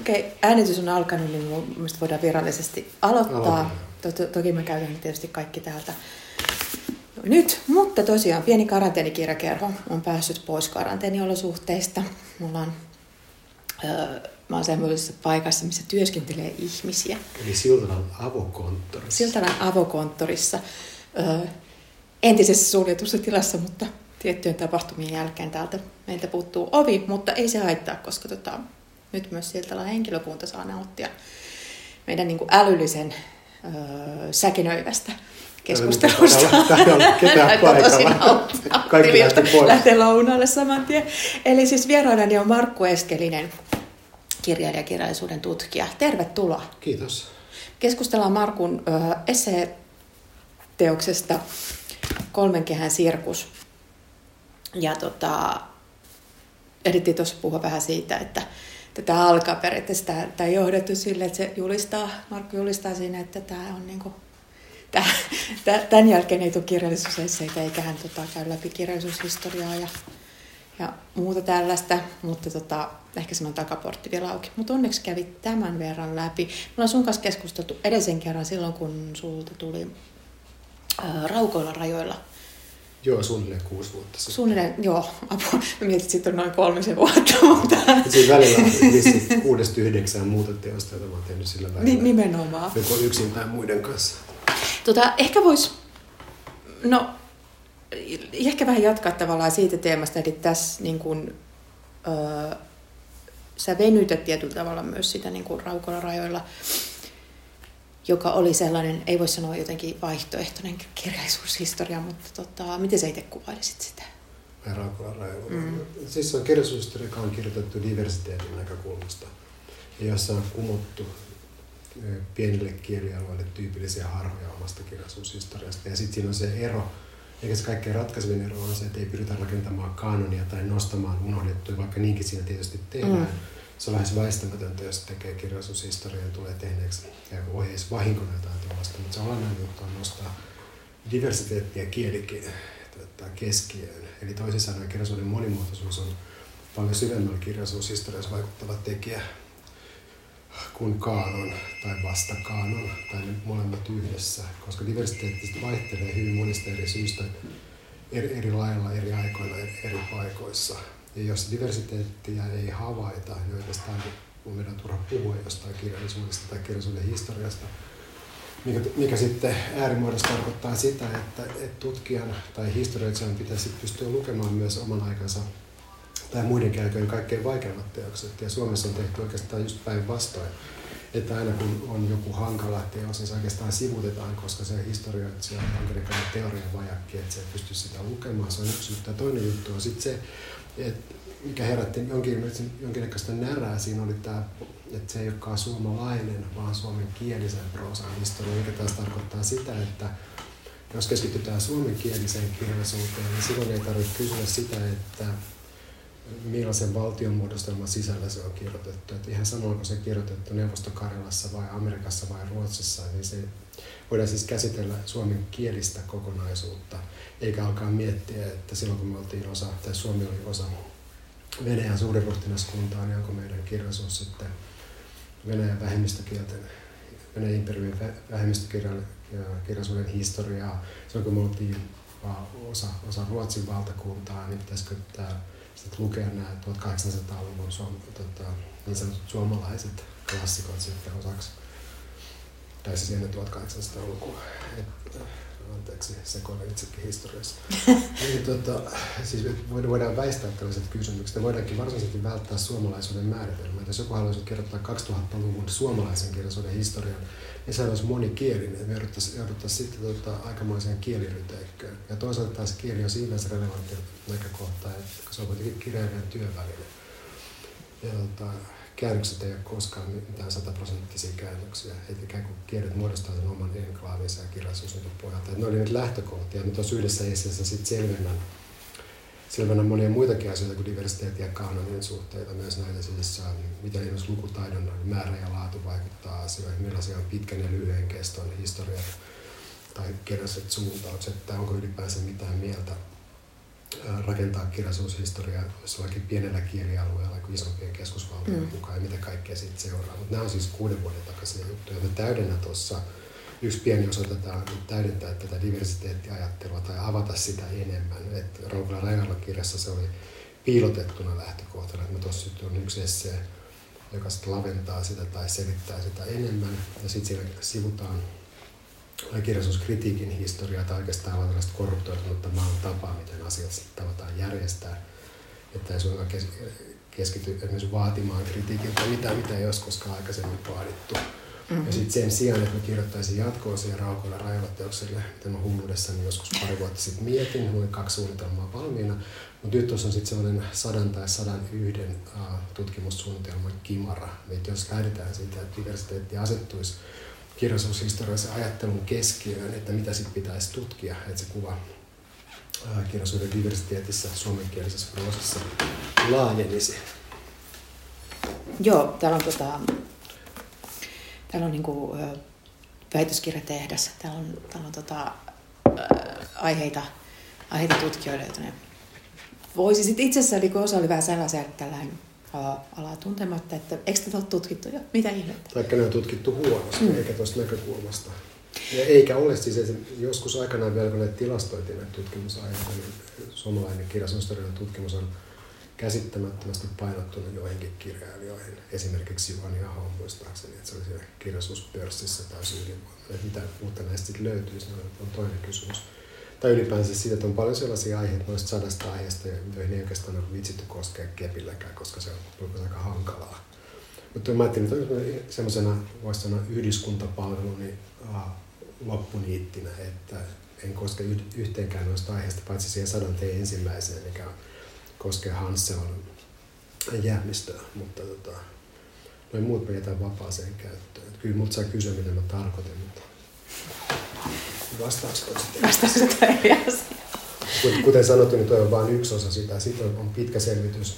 Okei, okay, äänitys on alkanut, niin mielestäni voidaan virallisesti aloittaa. To- to- toki mä käytän tietysti kaikki täältä nyt, mutta tosiaan pieni karanteenikirjakerho on päässyt pois karanteeniolosuhteista. Mulla on, öö, mä oon semmoisessa paikassa, missä työskentelee ihmisiä. Eli Siltalan avokonttorissa. Siltalan avokonttorissa. Öö, entisessä suljetussa tilassa, mutta tiettyjen tapahtumien jälkeen täältä meiltä puuttuu ovi, mutta ei se haittaa, koska tota, nyt myös Siltalan henkilökunta saa nauttia meidän niin kuin älyllisen öö, säkinöivästä keskustelusta. Täällä on ketään paikalla. Kaikki. Lähtee lounaalle saman tien. Eli siis vieraanani on Markku Eskelinen, kirjailija kirjallisuuden tutkija. Tervetuloa. Kiitos. Keskustellaan Markun ö, esseeteoksesta Kolmen kehän sirkus. Ja tota, ehdittiin tuossa puhua vähän siitä, että tätä alkaa periaatteessa tämä johdettu sille, että se julistaa, Markku julistaa siinä, että tämä on niinku tämän jälkeen ei tule kirjallisuusesseitä, eikä hän tota, käy läpi kirjallisuushistoriaa ja, ja muuta tällaista, mutta tota, ehkä se on takaportti vielä auki. Mutta onneksi kävi tämän verran läpi. Me ollaan sun kanssa keskusteltu edellisen kerran silloin, kun sulta tuli ää, raukoilla rajoilla. Joo, suunnilleen kuusi vuotta sitten. Suunnilleen, joo, apua. Mä mietin, että on noin kolmisen vuotta, mutta... Siinä välillä kuudesta yhdeksään muuta teosta, joita mä oon tehnyt sillä välillä. Nimenomaan. Joko yksin tai muiden kanssa. Tota, ehkä vois, no, ehkä vähän jatkaa tavallaan siitä teemasta, eli tässä niin kun, öö, sä venytät tietyllä tavalla myös sitä niin kuin raukoilla rajoilla, joka oli sellainen, ei voi sanoa jotenkin vaihtoehtoinen kirjallisuushistoria, mutta tota, miten sä itse kuvailisit sitä? Raukoilla rajoilla. Mm. Siis on kirjallisuushistoria, joka on kirjoitettu diversiteetin näkökulmasta, jossa on kumottu pienille kielialueille tyypillisiä harhoja omasta kirjallisuushistoriasta. Ja sitten siinä on se ero, eikä se kaikkein ratkaisevin ero on se, että ei pyritä rakentamaan kanonia tai nostamaan unohdettuja, vaikka niinkin siinä tietysti tehdään. Mm. Se on lähes väistämätöntä, jos tekee kirjallisuushistoriaa ja tulee tehneeksi ja ohjeisi vahinkona jotain tuollaista, mutta se olennainen juttu on nostaa diversiteettiä kielikin keskiöön. Eli toisin sanoen kirjallisuuden monimuotoisuus on paljon syvemmällä kirjallisuushistoriassa vaikuttava tekijä kuin kaanon tai vastakaanon tai ne molemmat yhdessä, koska diversiteetti vaihtelee hyvin monista eri syistä eri, eri lailla eri aikoina eri paikoissa. Ja jos diversiteettiä ei havaita, niin oikeastaan on meidän turha puhua jostain kirjallisuudesta tai kirjallisuuden historiasta, mikä, mikä sitten äärimuodossa tarkoittaa sitä, että, että tutkijan tai historioitsijan pitäisi pystyä lukemaan myös oman aikansa tai muiden käyköjen kaikkein vaikeimmat teokset. Ja Suomessa on tehty oikeastaan just päinvastoin. Että aina kun on joku hankala teos, niin se oikeastaan sivutetaan, koska se historioitsija on jonkinlainen teorian vajakki, että se ei pysty sitä lukemaan. Se on yksi juttu. Ja toinen juttu on sitten se, että mikä herätti jonkin, jonkinnäköistä närää siinä oli tämä, että se ei olekaan suomalainen, vaan suomen kielisen proosan historia, mikä taas tarkoittaa sitä, että jos keskitytään suomenkieliseen kirjallisuuteen, niin silloin ei tarvitse kysyä sitä, että millaisen valtion muodostelman sisällä se on kirjoitettu. Että ihan sama, onko se kirjoitettu Neuvostokarjalassa vai Amerikassa vai Ruotsissa, niin se voidaan siis käsitellä suomen kielistä kokonaisuutta, eikä alkaa miettiä, että silloin kun me oltiin osa, tai Suomi oli osa Venäjän suuriruhtinaskuntaa, niin onko meidän kirjallisuus sitten Venäjän vähemmistökielten, Venäjän imperiumin vähemmistökirjallisuuden historiaa. Silloin kun me oltiin osa, osa Ruotsin valtakuntaa, niin pitäisikö tämä sitten lukea nämä 1800-luvun suom, tota, niin sanotut suomalaiset klassikot sitten osaksi. Tai siis ennen 1800-lukua. Et, anteeksi, sekoilen itsekin historiassa. Eli, tota, siis voidaan väistää tällaiset kysymykset ja voidaankin varsinaisesti välttää suomalaisuuden määritelmää. Jos joku haluaisi kirjoittaa 2000-luvun suomalaisen kirjallisuuden historian, niin se olisi monikielinen. Me jouduttaisiin, jouduttaisiin sitten tota, aikamoiseen kieliryteikköön. Ja toisaalta taas kieli on siinä se relevantti näkökohta, että se on kuitenkin kirjailijan työväline. Ja tota, käännökset ei ole koskaan mitään sataprosenttisia käännöksiä. Että ikään kuin kielet muodostaa sen oman enklaavinsa ja kirjallisuuden pohjalta. Että ne oli nyt lähtökohtia. Nyt on yhdessä esissä sitten selvennän, selvennän monia muitakin asioita kuin diversiteetti ja kanonin suhteita. Myös näitä siis, miten esimerkiksi lukutaidon määrä ja laatu vaikuttaa asioihin, millaisia on pitkän ja lyhyen keston historiat tai kirjalliset suuntaukset, tai onko ylipäänsä mitään mieltä rakentaa kirjallisuushistoriaa jollakin pienellä kielialueella kuin isompien keskusvaltojen mm. mukaan ja mitä kaikkea siitä seuraa. Mutta nämä on siis kuuden vuoden takaisia juttuja. Me täydennä tuossa yksi pieni osa tätä täydentää tätä diversiteettiajattelua tai avata sitä enemmän. Et Raukala Rajalla kirjassa se oli piilotettuna lähtökohtana, että me tuossa on yksi essee, joka sitten laventaa sitä tai selittää sitä enemmän. Ja sitten siellä sivutaan kirjallisuuskritiikin historiaa tai oikeastaan on tällaista korruptoitunutta maan tapaa, miten asiat tavataan järjestää. Että ei suinkaan keskity esimerkiksi vaatimaan kritiikiltä mitään, mitä ei olisi koskaan aikaisemmin vaadittu. Mm-hmm. Ja sitten sen sijaan, että mä kirjoittaisin jatkoa siihen Raukoilla rajalla teokselle, mitä mä hulluudessani joskus pari vuotta sitten mietin, mulla oli kaksi suunnitelmaa valmiina, mutta nyt tuossa on sitten semmoinen sadan tai sadan yhden tutkimussuunnitelman kimara. Että jos lähdetään siitä, että diversiteetti asettuisi kirjallisuushistoriallisen ajattelun keskiöön, että mitä sitten pitäisi tutkia, että se kuva kirjallisuuden diversiteetissä suomenkielisessä prosessissa laajenisi. Joo, täällä on tota, Täällä on niin kuin, väitöskirjatehdas. Täällä on, täällä on tota, aiheita, aiheita tutkijoille, joita ne voisi sitten itse asiassa, niin osa oli vähän sellaisia, että tällainen alaa tuntematta, että eikö tätä ole tutkittu jo? Mitä ihmettä? Taikka ne on tutkittu huonosti, mm. eikä tuosta näkökulmasta. Ja eikä ole siis, joskus aikanaan vielä kun ne tilastoitiin näitä tutkimusaiheita, niin suomalainen kirjallisuushistoriallinen tutkimus on käsittämättömästi painottunut joihinkin kirjailijoihin. Esimerkiksi Juhani Aho muistaakseni, että se oli siellä kirjallisuuspörssissä täysin ylivoimainen. Mitä uutta näistä sitten löytyisi, niin on toinen kysymys. Tai ylipäänsä siitä, että on paljon sellaisia aiheita noista sadasta aiheesta, joihin ei oikeastaan ole vitsitty koskea kepilläkään, koska se on aika hankalaa. Mutta mä ajattelin, että semmoisena, voisi sanoa, niin loppuniittinä, että en koske yhteenkään noista aiheista, paitsi siihen sadan ensimmäiseen, mikä koskee Hansselon jäämistöä, mutta tota, noin muut me jätän vapaaseen käyttöön. Kyllä multa saa kysyä, mitä mä tarkoitin, mutta on eri asia. Kuten sanottu, niin tuo on vain yksi osa sitä. Sitten on, on pitkä selvitys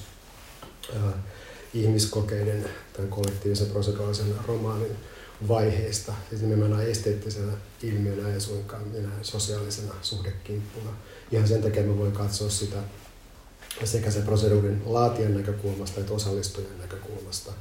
äh, ihmiskokeiden tämän kollektiivisen proseduraalisen romaanin vaiheista, siis nimenomaan esteettisenä ilmiönä ja suinkaan minä sosiaalisena suhdekimppuna. Ihan sen takia mä voin katsoa sitä sekä se proseduurin laatijan näkökulmasta että osallistujan näkökulmasta.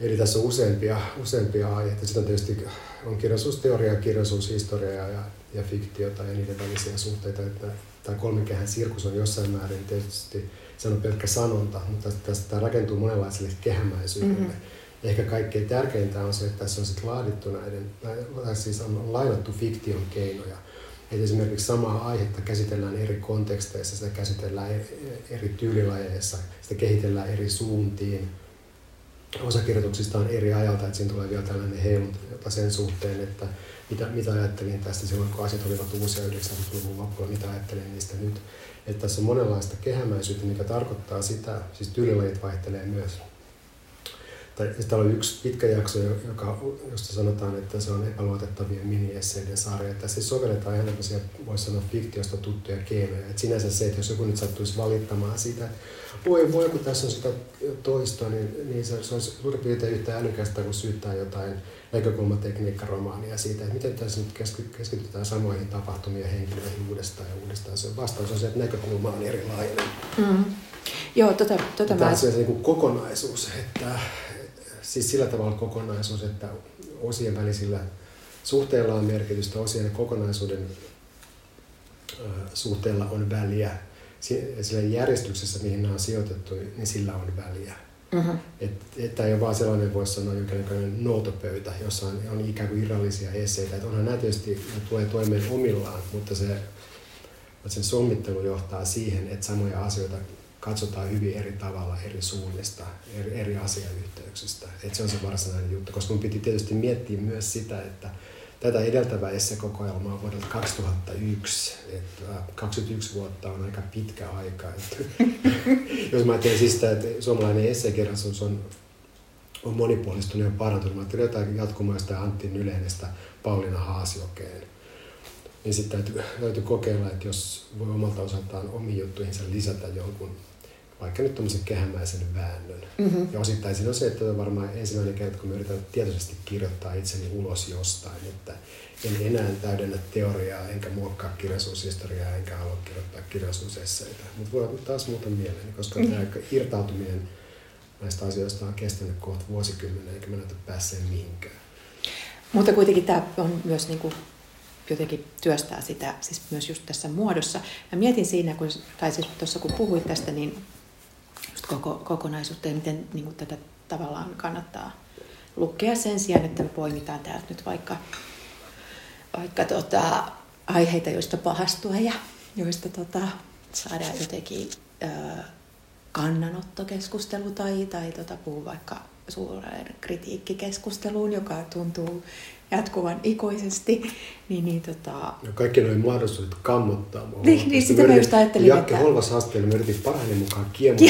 Eli tässä on useampia, useampia aiheita. Sitten on tietysti on kirjallisuusteoria, kirjallisuushistoria ja, ja fiktiota ja niiden välisiä suhteita. Että tämä kolmikähän sirkus on jossain määrin tietysti, se on pelkkä sanonta, mutta tästä tämä rakentuu monenlaiselle kehämäisyydelle. Mm-hmm. Ehkä kaikkein tärkeintä on se, että tässä on sitten laadittu näiden, tai siis on lainattu fiktion keinoja. Et esimerkiksi samaa aihetta käsitellään eri konteksteissa, sitä käsitellään eri tyylilajeissa, sitä kehitellään eri suuntiin. Osa kirjoituksista on eri ajalta, että siinä tulee vielä tällainen heilunta sen suhteen, että mitä, mitä ajattelin tästä silloin, kun asiat olivat uusia 90-luvun lopulla, mitä ajattelin niistä nyt. Että tässä on monenlaista kehämäisyyttä, mikä tarkoittaa sitä, siis tyylilajit vaihtelee myös tai täällä on yksi pitkä jakso, joka, josta sanotaan, että se on epäluotettavien miniesseiden sarja. Että siis sovelletaan ihan tämmöisiä, voisi sanoa, fiktiosta tuttuja keinoja. Että sinänsä se, että jos joku nyt sattuisi valittamaan että voi voi, kun tässä on sitä toistoa, niin, niin se, se on suurin piirtein yhtä älykästä, kun syyttää jotain näkökulmatekniikkaromaania siitä, että miten tässä nyt keskitytään samoihin tapahtumia henkilöihin uudestaan ja uudestaan. Se vastaus on se, että näkökulma on erilainen. Mm. Joo, tota, tota Tämä on se niin kuin kokonaisuus, että, siis sillä tavalla kokonaisuus, että osien välisillä suhteilla on merkitystä, osien ja kokonaisuuden suhteella on väliä. Sillä järjestyksessä, mihin nämä on sijoitettu, niin sillä on väliä. Mm-hmm. Että ei ole vaan sellainen, voisi sanoa, jonkinlainen noutopöytä, jossa on, on ikään kuin irrallisia esseitä. Että onhan nämä tietysti ne tulee toimeen omillaan, mutta se, että sen sommittelu johtaa siihen, että samoja asioita katsotaan hyvin eri tavalla eri suunnista, eri, eri asiayhteyksistä. Et se on se varsinainen juttu, koska mun piti tietysti miettiä myös sitä, että tätä edeltävää essekokoelmaa vuodelta 2001. Että 21 vuotta on aika pitkä aika. Että jos mä ajattelen siis sitä, että suomalainen esseekirjallisuus on, on monipuolistunut ja parantunut. Mä ajattelin jotain jatkumaa sitä Antti Nylenestä Pauliina Haasiokeen. Niin sitten täytyy, täytyy kokeilla, että jos voi omalta osaltaan omiin juttuihinsa lisätä jonkun vaikka nyt tämmöisen kehämäisen väännön. Mm-hmm. Ja osittain siinä on se, että on varmaan ensimmäinen kerta, kun mä yritän tietoisesti kirjoittaa itseni ulos jostain, että en enää täydennä teoriaa, enkä muokkaa kirjallisuushistoriaa, enkä halua kirjoittaa kirjallisuusesseitä. Mutta voi taas muuta mieleen, koska mm. tämä irtautuminen näistä asioista on kestänyt kohta vuosikymmenen, eikä mä näytä päässeen mihinkään. Mutta kuitenkin tämä on myös niin kuin jotenkin työstää sitä siis myös just tässä muodossa. Mä mietin siinä, kun, tai siis tuossa kun puhuit tästä, niin koko, kokonaisuutta ja miten niin kuin tätä tavallaan kannattaa lukea sen sijaan, että me poimitaan täältä nyt vaikka, vaikka tota, aiheita, joista pahastua ja joista tota, saadaan jotenkin ö, kannanottokeskustelu tai, tai tota, puhua vaikka suureen kritiikkikeskusteluun, joka tuntuu jatkuvan ikuisesti. Niin, niin, tota... no kaikki noin mahdollisuudet kammottaa mua. Niin, niin sitä mä just ajattelin, Jakke että... Holvas haasteella, mä yritin parhaani mukaan kiemua.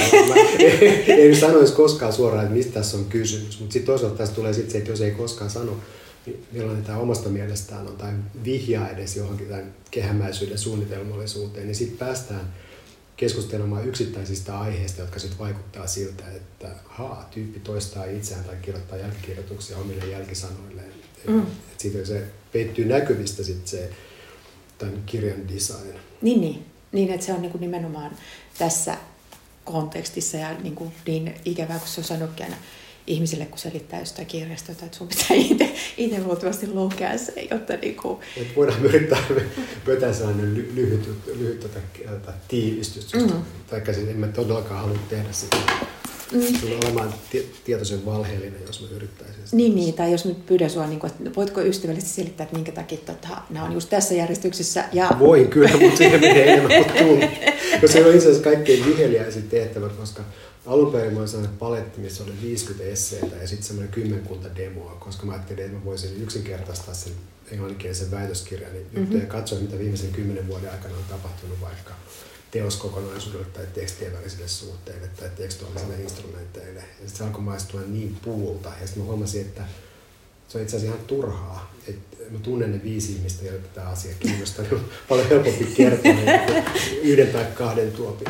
en sanoisi koskaan suoraan, että mistä tässä on kysymys. Mutta sitten toisaalta tässä tulee sitten se, että jos ei koskaan sano, niin millainen tämä omasta mielestään on, tai vihjaa edes johonkin tämän kehämäisyyden suunnitelmallisuuteen, niin sitten päästään keskustelemaan yksittäisistä aiheista, jotka sitten vaikuttaa siltä, että haa, tyyppi toistaa itseään tai kirjoittaa jälkikirjoituksia omille jälkisanoilleen. Mm. Et siitä se peittyy näkyvistä sitten se tämän kirjan design. Niin, niin. niin että se on niinku nimenomaan tässä kontekstissa ja niinku niin ikävää kuin se on sanonutkin aina ihmisille, kun selittää jostain kirjasta, että sun pitää itse, itse luultavasti lukea se, jotta niinku... Et voidaan yrittää pötää sellainen ly- lyhyt, lyhyt tätä, tätä tiivistystä, mm. vaikka siis en mä todellakaan halua tehdä sitä. Mm. Tulee olemaan tietoisen valheellinen, jos mä yrittäisin sitä. Niin, niin, tai jos nyt pyydän sua, niin kuin, että voitko ystävällisesti selittää, että minkä takia tota, nämä on just tässä järjestyksessä. Ja... Voin kyllä, mutta siihen menee enemmän kuin tunti. Koska se on itse asiassa kaikkein viheliäisin tehtävä, koska alun perin mä olin paletti, missä oli 50 esseitä ja sitten semmoinen kymmenkunta demoa, koska mä ajattelin, että mä voisin yksinkertaistaa sen englanninkielisen väitöskirjan mm-hmm. ja katsoa, mitä viimeisen kymmenen vuoden aikana on tapahtunut vaikka teoskokonaisuudelle tai tekstien välisille suhteille tai tekstuaalisille instrumenteille. Ja sitten se alkoi maistua niin puulta. Ja sitten mä huomasin, että se on itse asiassa ihan turhaa. Et mä tunnen ne viisi ihmistä, joita tämä asia kiinnostaa. Niin on paljon helpompi kertoa yhden tai kahden tuopin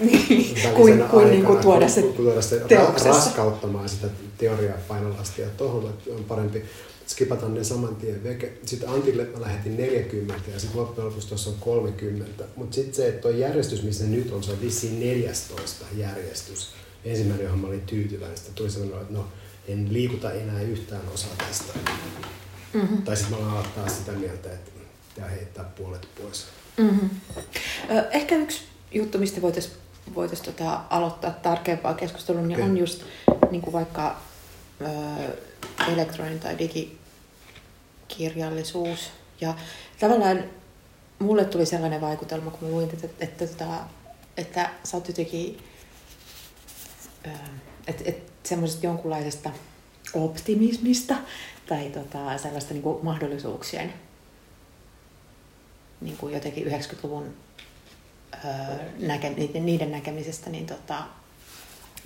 niin, kuin, kuin, niin kuin tuoda se, tuoda se raskauttamaan sitä teoriaa painolastia. Tuohon on parempi skipata ne saman tien veke. Sitten Antille mä lähetin 40 ja sitten loppujen lopuksi tuossa on 30. Mutta sitten se, että tuo järjestys, missä nyt on, se on vissiin 14 järjestys. Ensimmäinen, johon mä olin tyytyväinen, sitten tuli sellainen, että no, en liikuta enää yhtään osaa tästä. Mm-hmm. Tai sitten mä alan taas sitä mieltä, että pitää heittää puolet pois. Mm-hmm. Ehkä yksi juttu, mistä voitaisiin voitais tota aloittaa tarkempaa keskustelua, niin okay. on just niin kuin vaikka ö, elektroninen tai digikirjallisuus. Ja tavallaan mulle tuli sellainen vaikutelma, kun mä luin, että, että, että, että, että sä oot jotenkin, että, että semmoisesta jonkunlaisesta optimismista tai tota, sellaista niin kuin mahdollisuuksien niin kuin jotenkin 90-luvun näke, niiden näkemisestä, niin, tota,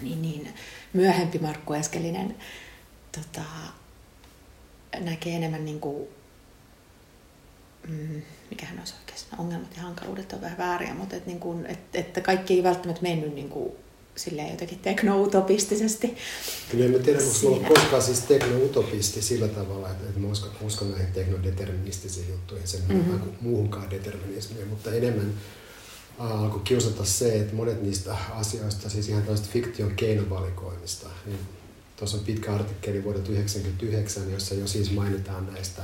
niin, niin myöhempi Markku Eskelinen tota, näkee enemmän niin kuin, mm, mikähän olisi oikeastaan ongelmat ja hankaluudet on vähän vääriä, mutta et, niin kuin, et, että kaikki ei välttämättä mennyt niin kuin, silleen jotenkin teknoutopistisesti. Kyllä en tiedä, onko ollut koskaan siis teknoutopisti sillä tavalla, että, että mä uskon, uskon näihin teknodeterministisiin juttuihin sen mm-hmm. kuin muuhunkaan determinismiin, mutta enemmän alkoi kiusata se, että monet niistä asioista, siis ihan tällaista fiktion keinovalikoimista, niin tuossa on pitkä artikkeli vuodelta 1999, jossa jo siis mainitaan näistä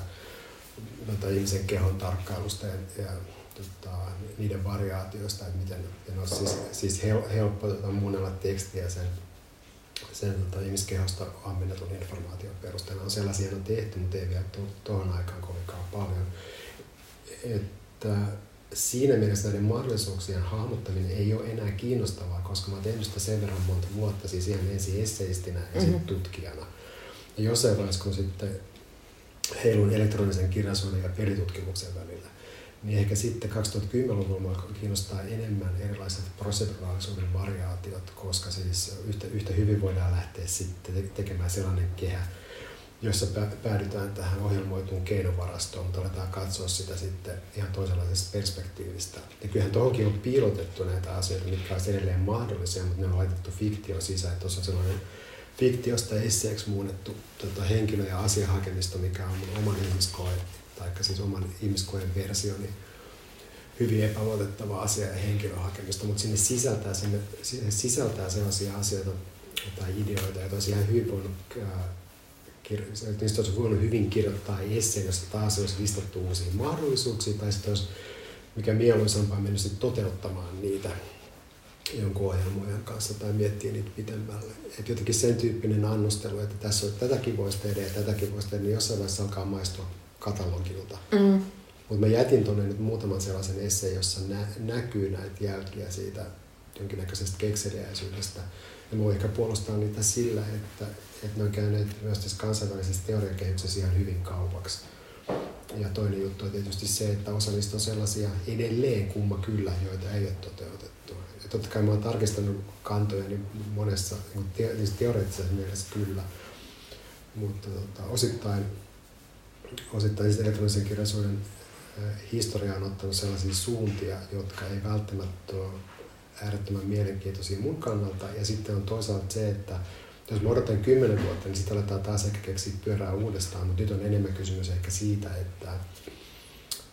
tota, ihmisen kehon tarkkailusta ja, ja tota, niiden variaatioista, että miten, miten on siis, siis hel, helppo tota, muunnella tekstiä sen, sen tota, ihmiskehosta ammennetun informaation perusteella. On sellaisia on tehty, mutta ei vielä tuohon aikaan kovinkaan paljon. Että siinä mielessä näiden mahdollisuuksien hahmottaminen ei ole enää kiinnostavaa, koska mä oon tehnyt sitä sen verran monta vuotta, siis ihan ensin esseistinä ja mm-hmm. sitten tutkijana. Ja jossain vaiheessa, kun sitten heilun elektronisen kirjallisuuden ja peritutkimuksen välillä, niin ehkä sitten 2010-luvulla kiinnostaa enemmän erilaiset proseduraalisuuden variaatiot, koska siis yhtä, yhtä hyvin voidaan lähteä sitten tekemään sellainen kehä, jossa päädytään tähän ohjelmoituun keinovarastoon, mutta aletaan katsoa sitä sitten ihan toisenlaisesta perspektiivistä. Ja kyllähän tuohonkin on piilotettu näitä asioita, mitkä ovat edelleen mahdollisia, mutta ne on laitettu fiktio sisään. Tuossa on sellainen fiktiosta esseeksi muunnettu tota, henkilö- ja asiahakemisto, mikä on mun oman ihmiskoen, tai siis oman ihmiskoen versioni. Niin hyvin epäluotettava asia ja henkilöhakemista, mutta sinne sisältää, sinne, sinne sisältää sellaisia asioita tai ideoita, joita olisi ihan hyvin voinut, niistä olisi voinut hyvin kirjoittaa esseen, jossa taas olisi listattu uusia mahdollisuuksia, tai sitten olisi mikä mieluisampaa mennä sitten toteuttamaan niitä jonkun ohjelmoijan kanssa tai miettiä niitä pitemmälle. Et jotenkin sen tyyppinen annostelu, että tässä on, tätäkin voisi tehdä ja tätäkin voisi tehdä, niin jossain vaiheessa alkaa maistua katalogilta. Mm. Mutta mä jätin tuonne nyt muutaman sellaisen esseen, jossa nä- näkyy näitä jälkiä siitä jonkinnäköisestä kekseliäisyydestä. Ja mä voin ehkä puolustaa niitä sillä, että, että ne on käyneet myös tässä kansainvälisessä teoriakehyksessä ihan hyvin kaupaksi. Ja toinen juttu on tietysti se, että osa niistä on sellaisia edelleen kumma kyllä, joita ei ole toteutettu. Ja totta kai mä oon tarkistanut kantoja niin monessa niin te, niin teoreettisessa mielessä kyllä, mutta tota, osittain, osittain elektronisen kirjallisuuden historia on ottanut sellaisia suuntia, jotka ei välttämättä ole äärettömän mielenkiintoisia mun kannalta. Ja sitten on toisaalta se, että jos mä odotan kymmenen vuotta, niin sitten aletaan taas ehkä keksiä pyörää uudestaan, mutta nyt on enemmän kysymys ehkä siitä, että,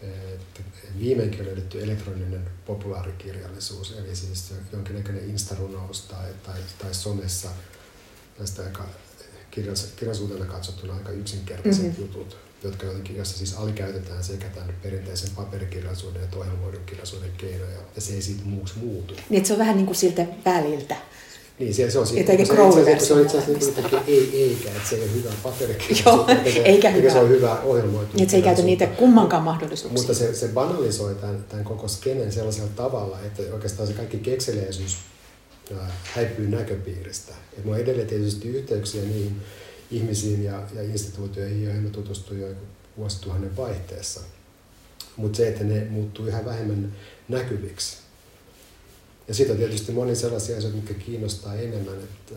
että viimeinkin on löydetty elektroninen populaarikirjallisuus, eli siis jonkinnäköinen instarunous tai, tai, tai somessa näistä aika kirjallisuutena katsottuna aika yksinkertaiset mm-hmm. jutut jotka jotenkin, jossa siis alikäytetään sekä tämän perinteisen paperikirjallisuuden että ohjelmoidun kirjallisuuden keinoja, ja se ei siitä muuksi muutu. Niin, se on vähän niin kuin siltä väliltä. Niin, se, se on siitä. Että se, se, se on itse asiassa niin ei, eikä, että se ei ole hyvä paperikirjallisuus. Joo, eikä, hyvä. se on hyvä ohjelmoitu. Niin, että se ei käytä niitä kummankaan mahdollisuuksia. Mutta se, se banalisoi tämän, tämän koko skenen sellaisella tavalla, että oikeastaan se kaikki kekseliäisyys häipyy näköpiiristä. Et mulla on edelleen tietysti yhteyksiä niihin ihmisiin ja, ja instituutioihin, joihin mä tutustuin jo vuosituhannen vaihteessa. Mutta se, että ne muuttuu yhä vähemmän näkyviksi. Ja sitten on tietysti moni sellaisia asioita, mitkä kiinnostaa enemmän, että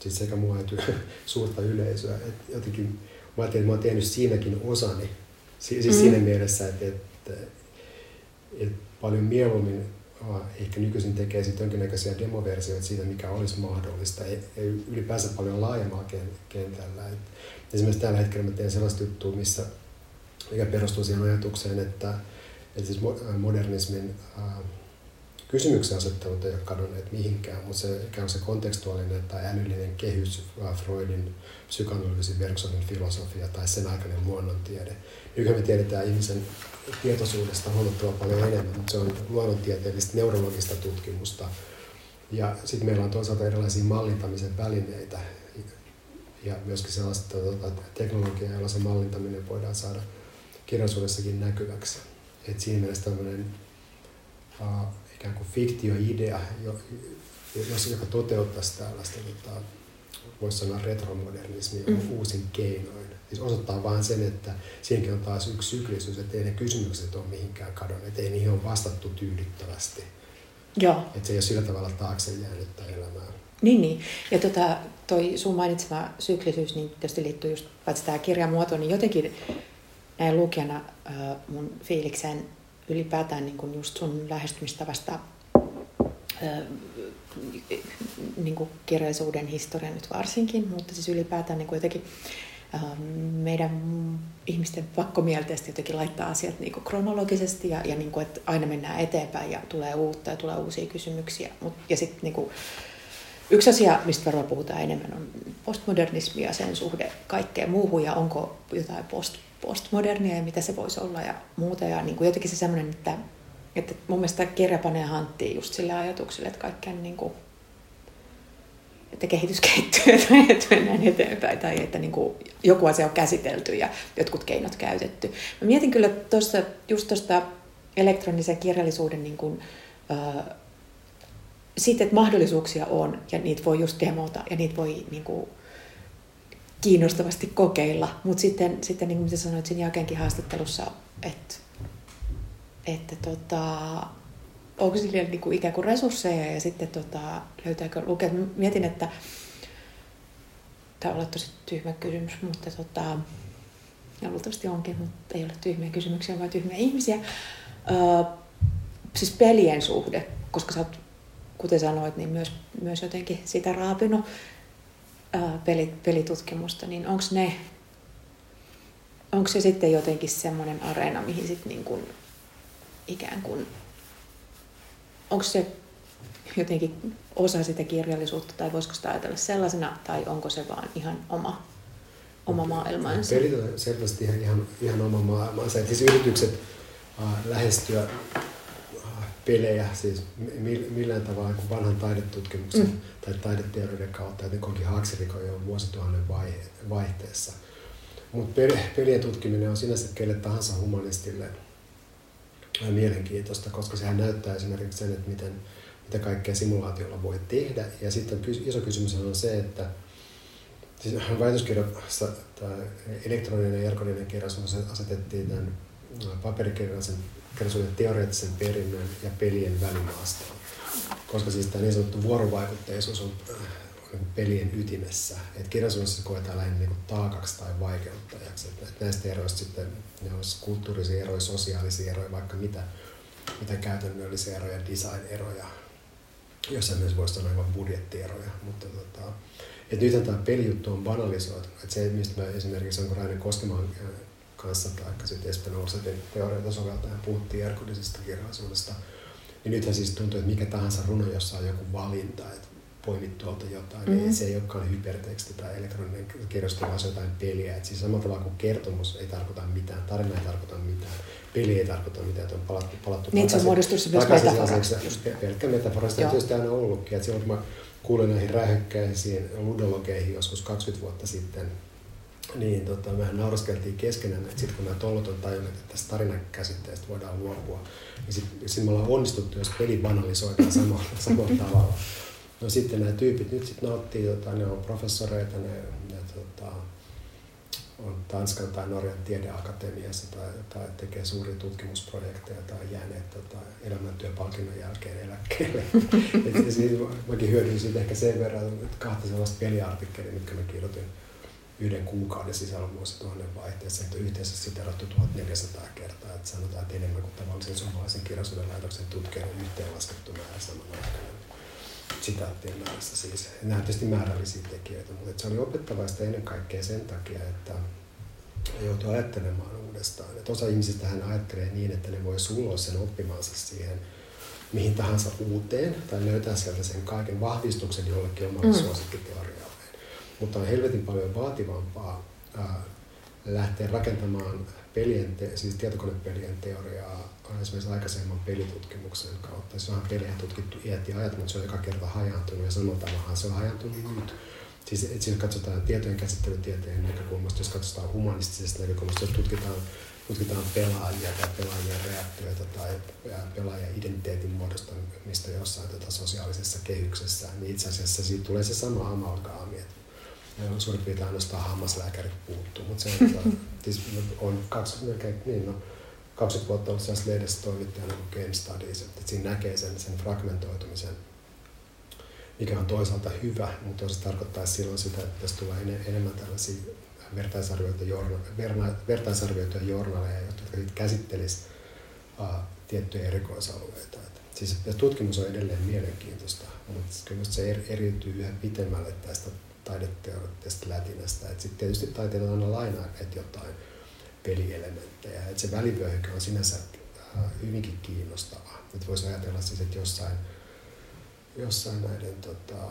siis sekä mua että suurta yleisöä. Et jotenkin mä ajattelin, että mä oon tehnyt siinäkin osani. Siis mm. siinä mielessä, että, että, että paljon mieluummin ehkä nykyisin tekee sitten jonkinnäköisiä demoversioita siitä, mikä olisi mahdollista, ei, ylipäänsä paljon laajemmalla kentällä. Et esimerkiksi tällä hetkellä mä teen sellaista juttua, missä, mikä perustuu siihen ajatukseen, että, että siis modernismin äh, kysymyksen asettelut ei ole kadonneet mihinkään, mutta se ikään se kontekstuaalinen tai älyllinen kehys, Freudin psykoanalyysi, Bergsonin filosofia tai sen aikainen luonnontiede. Nykyään me tiedetään ihmisen tietoisuudesta huomattavan paljon enemmän, mutta se on luonnontieteellistä neurologista tutkimusta. Ja sitten meillä on toisaalta erilaisia mallintamisen välineitä ja myöskin sellaista tuota, teknologiaa, jolla se mallintaminen voidaan saada kirjallisuudessakin näkyväksi. Et siinä mielessä tämmöinen uh, ikään kuin fiktioidea, jos, joka toteuttaisi tällaista, tota, voisi sanoa retromodernismia mm. uusin keinoin. Siis osoittaa vain sen, että siinäkin on taas yksi syklisyys, että ei ne kysymykset ole mihinkään kadonneet, ei niihin ole vastattu tyydyttävästi. Joo. Että se ei ole sillä tavalla taakse jäänyttä elämää. Niin, niin. Ja tota, toi sun mainitsema syklisyys niin tietysti liittyy just paitsi tämä kirjan muoto, niin jotenkin näin lukijana mun fiilikseen ylipäätään niin kuin just sun lähestymistavasta niin kuin kirjallisuuden historia nyt varsinkin, mutta siis ylipäätään niin kuin jotenkin meidän ihmisten pakkomielteisesti jotenkin laittaa asiat niin kuin kronologisesti ja, ja niin kuin, että aina mennään eteenpäin ja tulee uutta ja tulee uusia kysymyksiä. Mut, ja sitten niin kuin, yksi asia, mistä varmaan puhutaan enemmän, on postmodernismi ja sen suhde kaikkeen muuhun ja onko jotain post postmodernia ja mitä se voisi olla ja muuta. Ja niin kuin jotenkin se semmoinen, että, että mun mielestä kirja panee hanttiin just sille ajatukselle, että kaikkeen niin kuin, että kehitys kehittyy tai että mennään eteenpäin tai että niin kuin joku asia on käsitelty ja jotkut keinot käytetty. Mä mietin kyllä tuosta, just tuosta elektronisen kirjallisuuden niin kuin, äh, siitä, että mahdollisuuksia on ja niitä voi just demota ja niitä voi niin kuin, kiinnostavasti kokeilla. Mutta sitten, sitten niin kuin sanoit siinä jälkeenkin haastattelussa, että, että tota, onko sillä niin kuin ikään kuin resursseja ja sitten tota, löytääkö lukea. Mietin, että tämä olla tosi tyhmä kysymys, mutta tota, ja luultavasti onkin, mutta ei ole tyhmiä kysymyksiä, vaan tyhmiä ihmisiä. Öö, siis pelien suhde, koska sä oot, kuten sanoit, niin myös, myös jotenkin sitä raapinut öö, pelit, pelitutkimusta, niin onko ne, onko se sitten jotenkin semmoinen areena, mihin sitten niin kuin ikään kuin, onko se jotenkin osa sitä kirjallisuutta, tai voisiko sitä ajatella sellaisena, tai onko se vaan ihan oma, oma maailmansa? Pelit on selvästi ihan, ihan, ihan oma maailmansa. Et siis yritykset äh, lähestyä äh, pelejä siis millään tavalla kuin vanhan taidetutkimuksen mm. tai taideteorioiden kautta, joten koki haaksiriko jo vuosituhannen vaihe, vaihteessa. Mutta pelien tutkiminen on sinänsä kelle tahansa humanistille mielenkiintoista, koska sehän näyttää esimerkiksi sen, että miten, mitä kaikkea simulaatiolla voi tehdä. Ja sitten iso kysymys on se, että siis väitöskirjassa tämä elektroninen ja ergoninen asetettiin tämän paperikirjallisuuden teoreettisen perinnön ja pelien välimaastoon. Koska siis tämä niin sanottu vuorovaikutteisuus on pelien ytimessä. Et kirjallisuudessa koetaan lähinnä niin taakaksi tai vaikeuttajaksi. Et, näistä eroista sitten, ne olisi kulttuurisia eroja, sosiaalisia eroja, vaikka mitä, mitä käytännöllisiä eroja, design-eroja, jossa myös voisi sanoa aivan budjettieroja. Mutta tota, et nythän tämä pelijuttu on banalisoitu. Et se, mistä mä esimerkiksi on Rainen Koskemaan kanssa tai sitten Espen Olsetin teoreita soveltajan puhuttiin erkodisesta kirjallisuudesta, niin nythän siis tuntuu, että mikä tahansa runo, jossa on joku valinta, että poimit tuolta jotain, mm-hmm. niin se ei olekaan hyperteksti tai elektroninen kirjasto, vaan se jotain peliä. Et siis samalla tavalla kuin kertomus ei tarkoita mitään, tarina ei tarkoita mitään, peli ei tarkoita mitään, että on palattu, palattu niin, takaisin. se muodostuu se myös metaforasta. Pelkkä metafora, sitä on tietysti aina ollutkin. Et silloin kun mä kuulin näihin rähökkäisiin ludologeihin joskus 20 vuotta sitten, niin tota, mehän nauraskeltiin keskenään, että sitten kun nämä tollot on tajunnut, että tästä tarinan käsitteestä voidaan luopua, niin sitten sit me ollaan onnistuttu, jos peli banalisoidaan samalla, samalla tavalla. No sitten nämä tyypit nyt sitten nauttii, tota, ne on professoreita, ne, ne tota, on Tanskan tai Norjan tiedeakatemiassa tai, tai tekee suuria tutkimusprojekteja tai jääneet tota, elämäntyöpalkinnon jälkeen eläkkeelle. Et, siis, mäkin hyödyin siitä ehkä sen verran, että kahta sellaista peliartikkelia, mitkä mä kirjoitin yhden kuukauden sisällä vuosituhannen vaihteessa, että yhteensä siterattu 1400 kertaa, että sanotaan, että enemmän kuin tavallisen suomalaisen kirjallisuuden laitoksen tutkijan yhteenlaskettu määrä saman aikana sitaattien määrässä siis. Nämä on tietysti määrällisiä tekijöitä, mutta se oli opettavaista ennen kaikkea sen takia, että joutuu ajattelemaan uudestaan. Että osa ihmisistä hän ajattelee niin, että ne voi sulloa sen oppimansa siihen mihin tahansa uuteen tai löytää sieltä sen kaiken vahvistuksen jollekin omalle mm. suosikkiteorialleen. Mutta on helvetin paljon vaativampaa ää, lähteä rakentamaan pelien, te, siis tietokonepelien teoriaa esimerkiksi aikaisemman pelitutkimuksen kautta. Se on pelejä tutkittu iät ja ajat, mutta se on joka kerta hajantunut ja samalla tavalla se on hajantunut nyt. Siis, että siinä katsotaan tietojen käsittelytieteen näkökulmasta, jos katsotaan humanistisesta näkökulmasta, jos tutkitaan, tutkitaan pelaajia tai pelaajien reaktioita tai pelaajien identiteetin muodostamista jossain tota sosiaalisessa kehyksessä, niin itse asiassa siitä tulee se sama amalgaami, että on suurin piirtein ainoastaan hammaslääkärit puuttuu, mutta se on, siis on kaksi, melkein, niin no, 20 vuotta ollut sellaisessa lehdessä toimittajana kuin Game Studies, että siinä näkee sen, sen fragmentoitumisen, mikä on toisaalta hyvä, mutta se tarkoittaa silloin sitä, että tässä tulee enemmän tällaisia vertaisarvioita, journa, vertaisarvioita journaleja, jotka käsittelisivät uh, tiettyjä erikoisalueita. Et siis tutkimus on edelleen mielenkiintoista, mutta kyllä se eriytyy yhä pitemmälle tästä taideteoreettisesta lätinästä. Sitten tietysti taiteilijoilla aina lainaa jotain, pelielementtejä. Et se välivyöhyke on sinänsä äh, hyvinkin kiinnostava. Nyt voisi ajatella siis, että jossain, jossain näiden tota,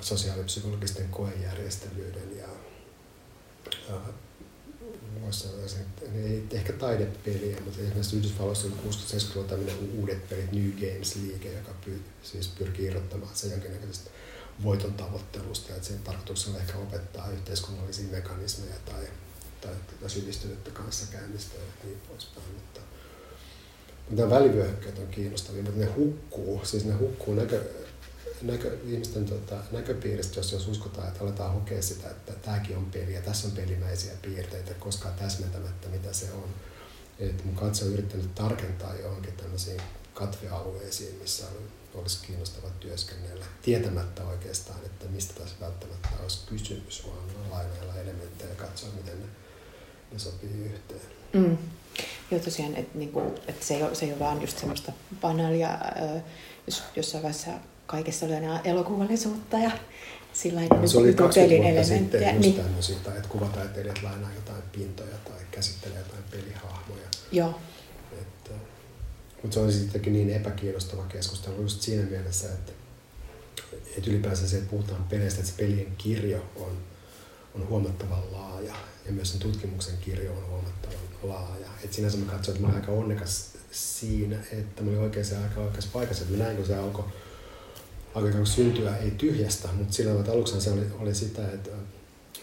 sosiaalipsykologisten koejärjestelyiden ja äh, voisi sanoa, että ei ehkä taidepeliä, mutta esimerkiksi Yhdysvalloissa on 60-70-luvulla tämmöinen uudet pelit, New Games-liike, joka pyy, siis pyrkii irrottamaan sen jonkinnäköisestä voiton tavoittelusta, että sen tarkoituksena ehkä opettaa yhteiskunnallisia mekanismeja tai tai tätä sivistynyttä kanssakäymistä ja niin poispäin. Mutta, mutta nämä välivyöhykkeet on kiinnostavia, mutta ne hukkuu, siis ne hukkuu näkö, näkö, ihmisten tota, näköpiiristä, jos, jos uskotaan, että aletaan hokea sitä, että tämäkin on peli ja tässä on pelimäisiä piirteitä, koskaan täsmentämättä mitä se on. Et mun katse on yrittänyt tarkentaa johonkin tämmöisiin katvealueisiin, missä olisi kiinnostava työskennellä, tietämättä oikeastaan, että mistä tässä välttämättä olisi kysymys, vaan lainailla elementtejä ja katsoa, miten ne, ne sopii yhteen. Mm. Joo, tosiaan, että, niinku, että se, ei ole, se ei ole vaan just semmoista banaalia, jos jossain vaiheessa kaikessa oli aina elokuvallisuutta ja sillä no, se oli 20 vuotta sitten just niin. tämmöisiä, että kuvataiteilijat lainaa jotain pintoja tai käsittelee jotain pelihahmoja. Joo. Että, mutta se on sittenkin niin epäkiinnostava keskustelu just siinä mielessä, että, että ylipäänsä se, että puhutaan peleistä, että se pelien kirjo on, on huomattavan laaja ja myös sen tutkimuksen kirjo on huomattavan laaja. Et sinänsä mä katsoin, että mä olen aika onnekas siinä, että mä olin oikeassa aika oikeassa paikassa, että mä näin, kun se alkoi alkoi syntyä ei tyhjästä, mutta sillä tavalla aluksi se oli, oli sitä, että,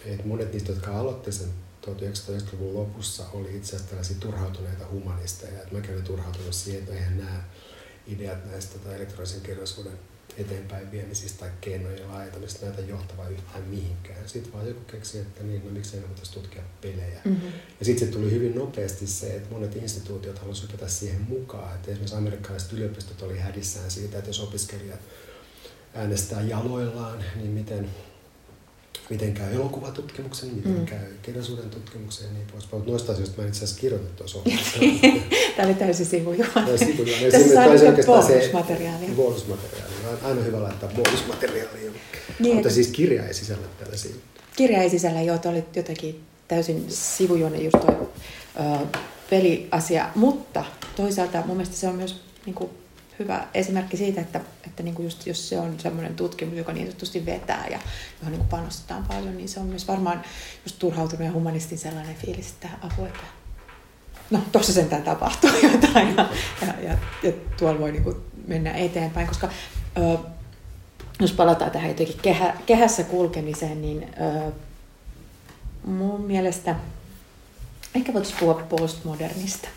että monet niistä, jotka aloitti sen 1990-luvun lopussa, oli itse asiassa tällaisia turhautuneita humanisteja. Että mäkin olin turhautunut siihen, että eihän nämä ideat näistä tai elektronisen kirjallisuuden eteenpäin viemisistä tai keinojen laajentamista näitä johtava yhtään mihinkään. Sitten vaan joku keksi, että niin, no miksei me voitaisiin tutkia pelejä. Mm-hmm. Ja sitten se tuli hyvin nopeasti se, että monet instituutiot halusivat hypätä siihen mukaan. Että esimerkiksi amerikkalaiset yliopistot oli hädissään siitä, että jos opiskelijat äänestää jaloillaan, niin miten, miten käy elokuvatutkimuksen, miten mm. käy kirjallisuuden tutkimuksen ja niin poispäin. Mutta noista asioista mä en itse asiassa kirjoitettu tuossa Tämä oli täysin sivujuone. Tässä saa nyt bonusmateriaalia. Bonusmateriaalia. Aina hyvä laittaa bonusmateriaalia. Niin, Mutta siis kirja ei sisällä tällaisia. Kirja ei sisällä, joo, oli jotenkin täysin sivujuone just toi ö, peliasia, mutta toisaalta mun mielestä se on myös niin kuin, hyvä esimerkki siitä, että, että niin kuin just, jos se on semmoinen tutkimus, joka niin sanotusti vetää ja johon niin kuin panostetaan paljon, niin se on myös varmaan just turhautunut humanistin sellainen fiilis, että apua, että no tuossa sentään tapahtuu jotain ja, ja, ja, ja tuolla voi niin kuin mennä eteenpäin, koska ö, jos palataan tähän jotenkin kehä, kehässä kulkemiseen, niin ö, mun mielestä ehkä voitaisiin puhua postmodernista.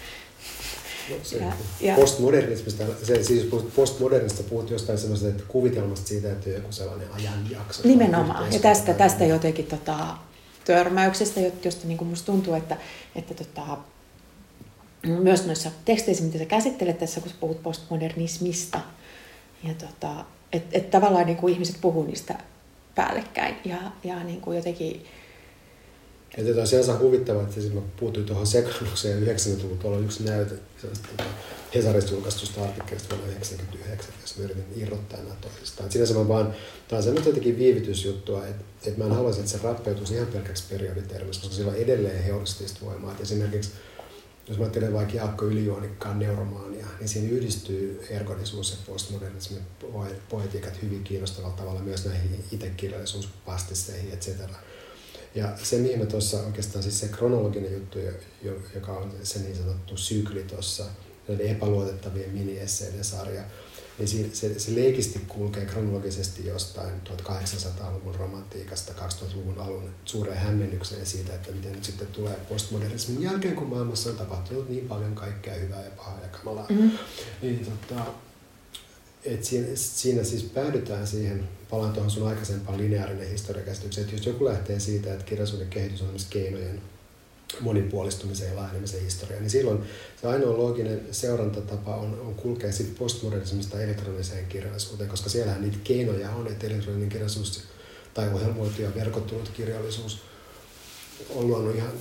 Se, ja, ja, postmodernismista, se, siis postmodernista puhut jostain sellaisesta että kuvitelmasta siitä, että joku sellainen ajanjakso. Nimenomaan, ja tästä, tästä jotenkin tota, törmäyksestä, josta niin kuin musta tuntuu, että, että tota, myös noissa teksteissä, mitä sä käsittelet tässä, kun sä puhut postmodernismista, ja tota, että et tavallaan niin kuin ihmiset puhuu niistä päällekkäin ja, ja niin kuin jotenkin että on sinänsä huvittavaa, että siis mä puutuin tuohon sekaannukseen 90-luvulta tuolla yksi näyte tota, Hesarista julkaistusta artikkelista vuonna 1999, jos mä yritin irrottaa nämä toisistaan. Sinänsä mä vaan, tämä on semmoista jotenkin viivytysjuttua, että, että mä en haluaisi, että se rappeutuisi ihan pelkäksi perioditermiksi, koska sillä on edelleen heuristista voimaa. Et esimerkiksi jos mä ajattelen vaikka Jaakko Ylijuonikkaan neuromaania, niin siinä yhdistyy ergodisuus ja postmodernismin poetiikat hyvin kiinnostavalla tavalla myös näihin itekirjallisuuspastisseihin, etc. Ja se, mihin mä tuossa oikeastaan siis se kronologinen juttu, joka on se niin sanottu sykli tuossa, epäluotettavien miniesseiden sarja, niin se, se, se leikisti kulkee kronologisesti jostain 1800-luvun romantiikasta 2000-luvun alun suureen hämmennykseen siitä, että miten nyt sitten tulee postmodernismin jälkeen, kun maailmassa on tapahtunut niin paljon kaikkea hyvää ja pahaa ja kamalaa. Mm-hmm. Niin, tota, et siinä, siinä siis päädytään siihen, palaan tuohon sun aikaisempaan lineaarinen historiakäsitykseen, että jos joku lähtee siitä, että kirjallisuuden kehitys on myös keinojen monipuolistumisen ja laajenemisen historia, niin silloin se ainoa looginen seurantatapa on, on kulkea sitten postmodernismista elektroniseen kirjallisuuteen, koska siellähän niitä keinoja on, että elektroninen kirjallisuus tai ohjelmoitu ja verkottunut kirjallisuus on luonut ihan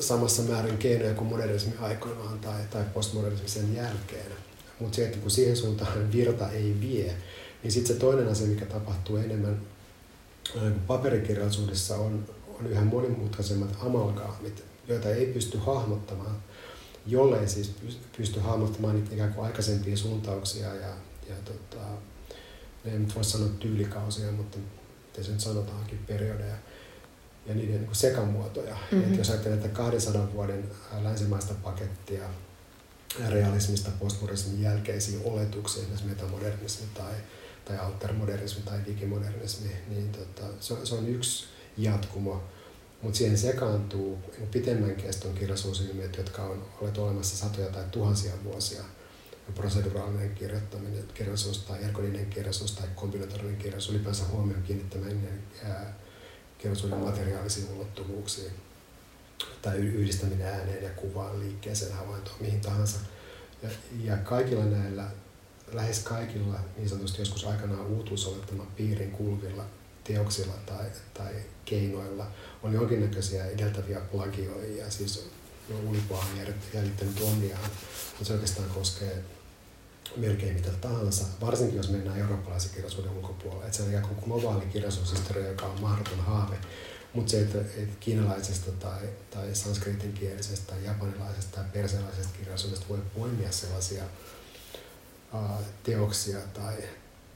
samassa määrin keinoja kuin modernismi aikoinaan tai, tai postmodernismi sen jälkeen. Mutta se, että kun siihen suuntaan virta ei vie, niin sitten se toinen asia, mikä tapahtuu enemmän paperikirjallisuudessa, on, on yhä monimutkaisemmat amalgaamit, joita ei pysty hahmottamaan, jollei siis pysty hahmottamaan niitä ikään kuin aikaisempia suuntauksia ja, ja tota, ei nyt voi sanoa tyylikausia, mutta miten se nyt sanotaankin, periodeja ja niiden niin sekamuotoja. Mm-hmm. Et jos ajattelee, että 200 vuoden länsimaista pakettia realismista postmodernismin jälkeisiin oletuksiin, esimerkiksi metamodernismi tai, tai altermodernismi tai digimodernismi, niin tota, se, on, se on yksi jatkumo. Mutta siihen sekaantuu pitemmän keston kirjallisuusilmiöt, jotka on olleet olemassa satoja tai tuhansia vuosia. Proseduraalinen kirjoittaminen, kirjallisuus tai ergodinen kirjallisuus tai kombinatorinen kirjallisuus, ylipäänsä huomioon kiinnittäminen kirjallisuuden materiaalisiin ulottuvuuksiin tai yhdistäminen ääneen ja kuvaan, liikkeeseen, havaintoon, mihin tahansa. Ja, ja kaikilla näillä lähes kaikilla niin sanotusti joskus aikanaan uutuusolettaman piirin kuuluvilla teoksilla tai, tai keinoilla on jonkinnäköisiä edeltäviä plagioijia, siis Ulipo on jäljittänyt omiaan, mutta se oikeastaan koskee melkein mitä tahansa, varsinkin jos mennään eurooppalaisen kirjallisuuden ulkopuolelle. Se on ikään kuin globaali kirjallisuushistoria, joka on mahdoton haave. Mutta se, että, että kiinalaisesta tai, tai sanskritin kielisestä tai japanilaisesta tai persialaisesta kirjallisuudesta voi poimia sellaisia uh, teoksia tai,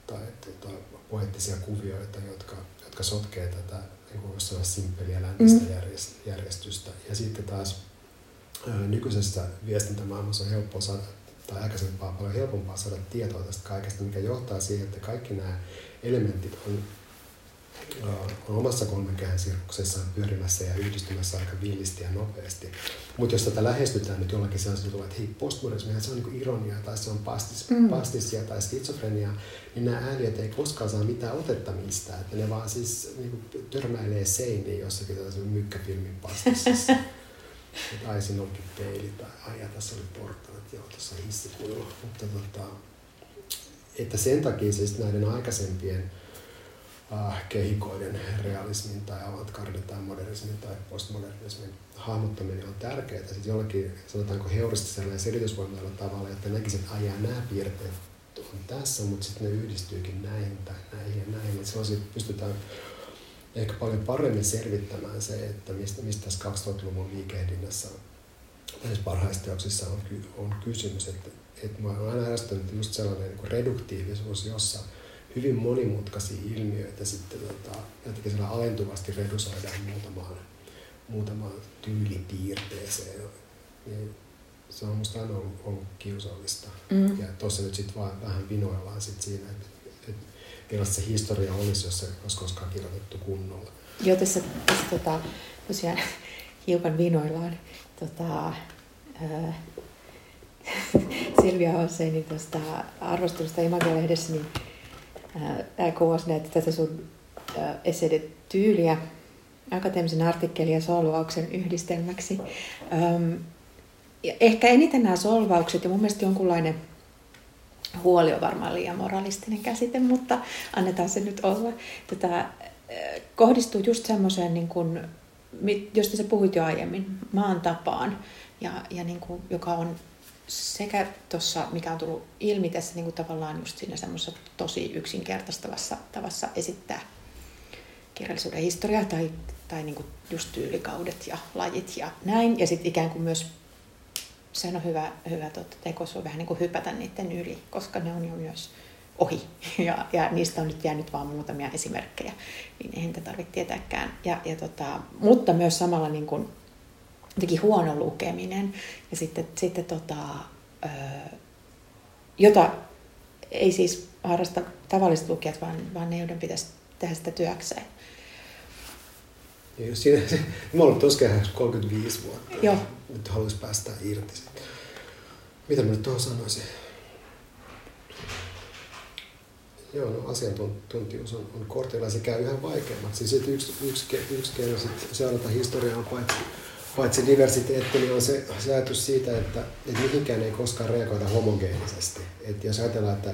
tai tota, poettisia kuvioita, jotka, jotka sotkee tätä niin simppeliä läntistä mm. järjestystä. Ja sitten taas nykyisessä viestintämaailmassa on helppo saada, tai aikaisempaa paljon helpompaa saada tietoa tästä kaikesta, mikä johtaa siihen, että kaikki nämä elementit on omassa kolmenkehän sirkuksessaan pyörimässä ja yhdistymässä aika villisti ja nopeasti. Mutta jos tätä lähestytään nyt jollakin sellaisella että hei, postmodernismi se on niin ironia tai se on pastis, mm. pastisia tai skitsofrenia, niin nämä ääniöt ei koskaan saa mitään otetta mistään. Että ne vaan siis niin kuin, törmäilee seiniin jossakin tällaisen mykkäfilmin pastissa. että ai siinä onkin peili tai ai ja tässä oli portaat, joo tuossa hissikuilla. Mutta tota, että sen takia siis näiden aikaisempien äh, kehikoiden realismin tai avantgardin tai modernismin tai postmodernismin hahmottaminen on tärkeää. Sitten jollakin, sanotaanko heuristisella ja selitysvoimalla tavalla, että näkisin, että ajaa nämä piirteet on tässä, mutta sitten ne yhdistyykin näihin tai näihin ja näihin. Että silloin pystytään ehkä paljon paremmin selvittämään se, että mistä, mistä tässä 2000-luvun liikehdinnässä näissä parhaissa teoksissa on, on kysymys. Että, että mä olen aina ärsyttänyt just sellainen niin reduktiivisuus, jossa hyvin monimutkaisia ilmiöitä sitten tota, jotenkin siellä alentuvasti redusoidaan muutamaan, muutamaan tyylipiirteeseen. Niin se on musta aina ollut, ollut kiusallista. Mm. Ja tuossa nyt sitten vaan vähän vinoillaan sit siinä, että, että millaista se historia olisi, jos se olisi koskaan kirjoitettu kunnolla. Joo, tässä, tässä tota, tosiaan hiukan vinoillaan tota, ää, Silvia Hosseinin tuosta arvostelusta Imago-lehdessä, niin ää, kuvasi näitä tätä sun tyyliä akateemisen artikkelin ja solvauksen yhdistelmäksi. Ja ehkä eniten nämä solvaukset ja mun mielestä jonkunlainen huoli on varmaan liian moralistinen käsite, mutta annetaan se nyt olla. Tätä kohdistuu just semmoiseen, niin kuin, josta sä puhuit jo aiemmin, maan tapaan, ja, ja niin kuin, joka on sekä tuossa, mikä on tullut ilmi tässä niin kuin tavallaan just siinä semmoisessa tosi yksinkertaistavassa tavassa esittää kirjallisuuden historiaa tai, tai niin kuin just tyylikaudet ja lajit ja näin. Ja sitten ikään kuin myös se on hyvä, hyvä teko, se on vähän niin kuin hypätä niiden yli, koska ne on jo myös ohi. Ja, ja niistä on nyt jäänyt vain muutamia esimerkkejä, niin eihän niitä tarvitse tietääkään. Ja, ja tota, mutta myös samalla niin kuin, jotenkin huono lukeminen ja sitten, sitten tota, jota ei siis harrasta tavalliset lukijat, vaan, vaan ne, joiden pitäisi tehdä sitä työkseen. Ja siinä, mä olen tosiaan 35 vuotta. Joo. Nyt haluaisin päästä irti. Mitä mä nyt tuohon sanoisin? Joo, no asiantuntijuus on, on kortilla ja se käy yhä vaikeammaksi. Siis yksi, yksi, yksi keino seurata historiaa on paitsi, paitsi diversiteetti, niin on se, ajatus siitä, että, että mihinkään ei koskaan reagoida homogeenisesti. Että jos ajatellaan, että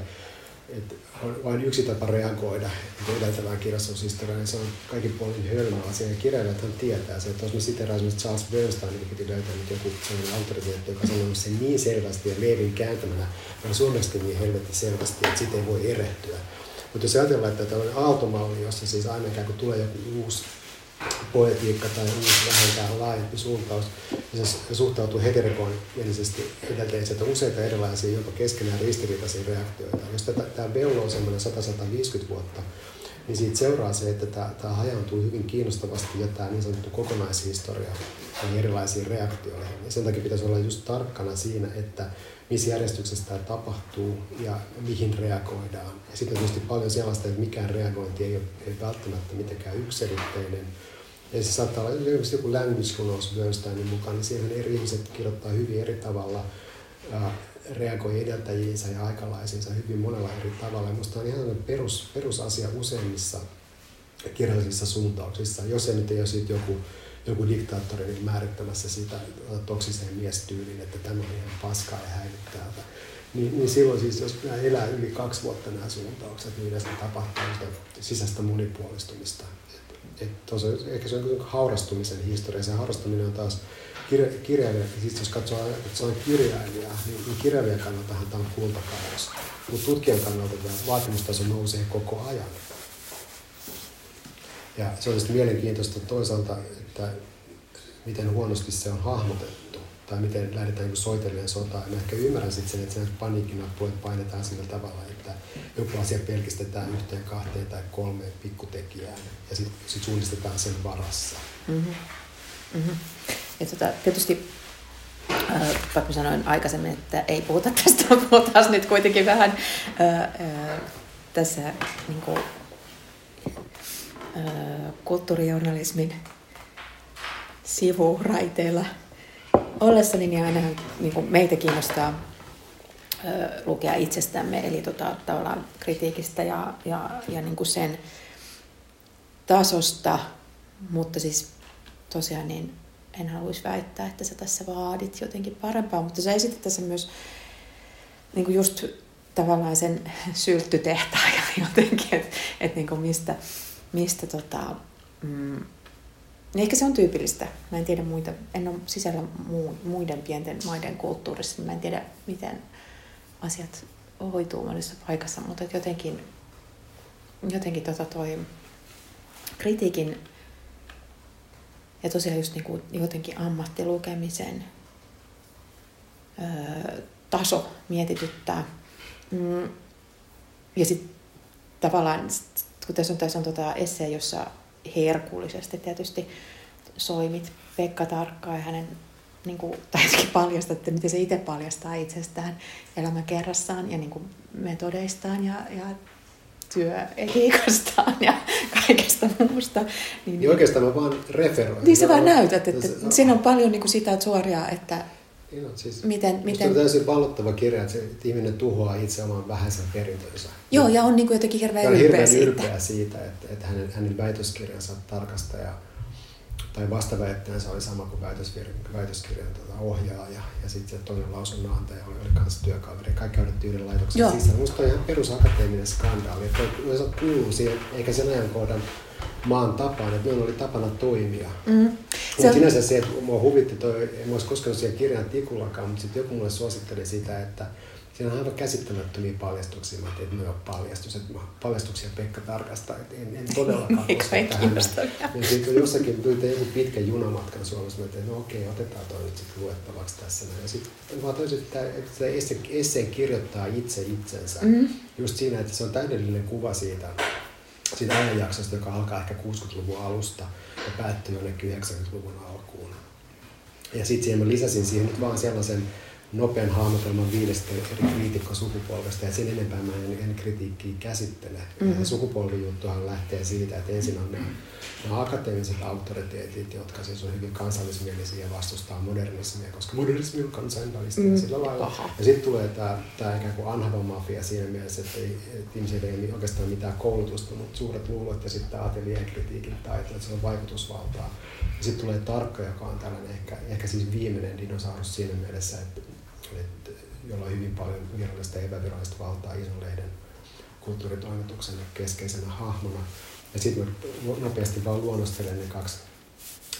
että on vain yksi tapa reagoida edeltävään kirjallisuushistoriaan, niin se on kaikin puolin hölmö asia. Ja kirjailijathan tietää se, että jos me siteraan Charles Bernstein, niin piti löytää nyt joku sellainen autoriteetti, joka sanoo sen niin selvästi ja leivin kääntämänä, ja suomeksi niin helvetti selvästi, että siitä ei voi erehtyä. Mutta jos ajatellaan, että tällainen aaltomalli, jossa siis aina ikään kuin tulee joku uusi poetiikka tai uusi vähentää laajempi suuntaus, niin se suhtautuu heterogeneisesti edelteeseen, että useita erilaisia jopa keskenään ristiriitaisia reaktioita. Jos tämä vello on semmoinen 100-150 vuotta, niin siitä seuraa se, että tämä, tämä hajaantuu hyvin kiinnostavasti ja tämä niin sanottu kokonaishistoria niin erilaisiin reaktioihin. Ja sen takia pitäisi olla just tarkkana siinä, että missä järjestyksessä tämä tapahtuu ja mihin reagoidaan. Ja sitten tietysti paljon sellaista, että mikään reagointi ei ole ei välttämättä mitenkään yksiselitteinen, ja se saattaa olla esimerkiksi joku language Bernsteinin mukaan, niin siihen eri ihmiset kirjoittaa hyvin eri tavalla, ja reagoi edeltäjiinsä ja aikalaisiinsa hyvin monella eri tavalla. Ja on ihan perus, perusasia useimmissa kirjallisissa suuntauksissa, jos se nyt ei ole siitä joku, joku diktaattori niin määrittämässä sitä toksiseen miestyyliin, että tämä on ihan paskaa ja häilyttää Niin, niin silloin siis, jos nämä elää yli kaksi vuotta nämä suuntaukset, niin yleensä tapahtuu sitä sisäistä monipuolistumista. Et, et tos, ehkä se on haurastumisen historia. Se haurastuminen on taas kirja, kirjailija, siis jos katsoo, että se on kirjailija, niin, niin kirjailijan kannaltahan tämä on kultakaus. Mutta tutkijan kannalta tämä vaatimustaso nousee koko ajan. Ja se on sitten mielenkiintoista toisaalta, että miten huonosti se on hahmotettu tai miten lähdetään niin soitellen sotaa. Mä ehkä ymmärrän sitten sen, että sen paniikkinappuet painetaan sillä tavalla, että joku asia pelkistetään yhteen, kahteen tai kolmeen pikkutekijään ja sitten sit suunnistetaan sen varassa. Mm-hmm. Mm-hmm. Ja tota, tietysti äh, vaikka sanoin aikaisemmin, että ei puhuta tästä, puhutaan nyt kuitenkin vähän äh, äh, tässä niin kuin, äh, kulttuurijournalismin sivuraiteilla ollessani, niin aina niin kuin meitä kiinnostaa ö, lukea itsestämme, eli tota, tavallaan kritiikistä ja, ja, ja niin kuin sen tasosta, mutta siis tosiaan niin en haluaisi väittää, että sä tässä vaadit jotenkin parempaa, mutta sä esitit tässä myös niin kuin just tavallaan sen sylttytehtaan ja jotenkin, että et niin kuin mistä, mistä tota, mm, Ehkä se on tyypillistä. Mä en tiedä muita, en ole sisällä muiden pienten maiden kulttuurissa, mä en tiedä miten asiat hoituu monessa paikassa, mutta jotenkin, jotenkin tota toi kritiikin ja tosiaan just niin kuin jotenkin ammattilukemisen öö, taso mietityttää. Mm, ja sitten tavallaan, kun tässä on, tässä on tota essee, jossa herkullisesti tietysti soimit Pekka Tarkkaa ja hänen niin kuin, tai paljastaa, että miten se itse paljastaa itsestään elämäkerrassaan ja niin kuin metodeistaan ja, ja työetiikastaan ja kaikesta muusta. Niin, niin oikeastaan mä vaan referoin. Niin sä vaan näytät, että se, siinä on paljon niin kuin sitä suoria, että niin on, siis, miten, miten... on täysin pallottava kirja, että, se, että ihminen tuhoaa itse oman vähäisen perintönsä. Joo, ja on niin kuin jotenkin hirveän ylpeä, hirveän siitä. ylpeä siitä, että, että hänen, hänen väitöskirjansa tarkastaja tai vastaväittäjänsä oli sama kuin väitöskirjan tuota, ohjaaja ja sitten se toinen lausunnanantaja oli, oli kanssa työkaveri. Kaikki odotti yhden laitoksen Joo. sisään. Minusta on ihan perusakateeminen skandaali. Että kuuluu siihen, eikä sen ajankohdan maan tapaan, että meillä oli tapana toimia. Mm. Mutta on... sinänsä se, että mua huvitti toi, en olisi koskenut siihen kirjan tikullakaan, mutta sitten joku mulle suositteli sitä, että siinä on aivan käsittämättömiä paljastuksia. Mä tein, että ne on paljastus, että paljastuksia Pekka tarkastaa, että en, en todellakaan koska tähän. Ja sitten jossakin tuli joku pitkä junamatkan Suomessa, mä tein, no okei, otetaan toi nyt sitten luettavaksi tässä. Ja sitten mä toisin, että, että esseen kirjoittaa itse itsensä. Mm. Just siinä, että se on täydellinen kuva siitä, siitä ajanjaksosta, joka alkaa ehkä 60-luvun alusta ja päättyy jonnekin 90-luvun alkuun. Ja sitten siihen mä lisäsin siihen nyt vaan sellaisen nopean hahmotelman viidestä eri kriitikkosukupolvesta, ja sen enempää mä en, en kritiikkiä käsittele. Mm-hmm. Sukupolvijuttuhan lähtee siitä, että ensin on nämä, nämä akateemiset autoriteetit, jotka siis on hyvin kansallismielisiä ja vastustaa modernismia, koska modernismi on kansainvälistä mm. sillä lailla. Aha. Ja sitten tulee tämä, tämä ikään kuin anhava mafia siinä mielessä, että, ei, että ihmisillä ei ole oikeastaan mitään koulutusta, mutta suuret luulot ja sitten tämä kritiikin taito, että se on vaikutusvaltaa. Ja sitten tulee tarkka, joka on tällainen ehkä, ehkä siis viimeinen dinosaurus siinä mielessä, että että, jolla on hyvin paljon virallista ja epävirallista valtaa ison lehden kulttuuritoimituksen keskeisenä hahmona. Ja sitten mä nopeasti vaan luonnostelen ne kaksi,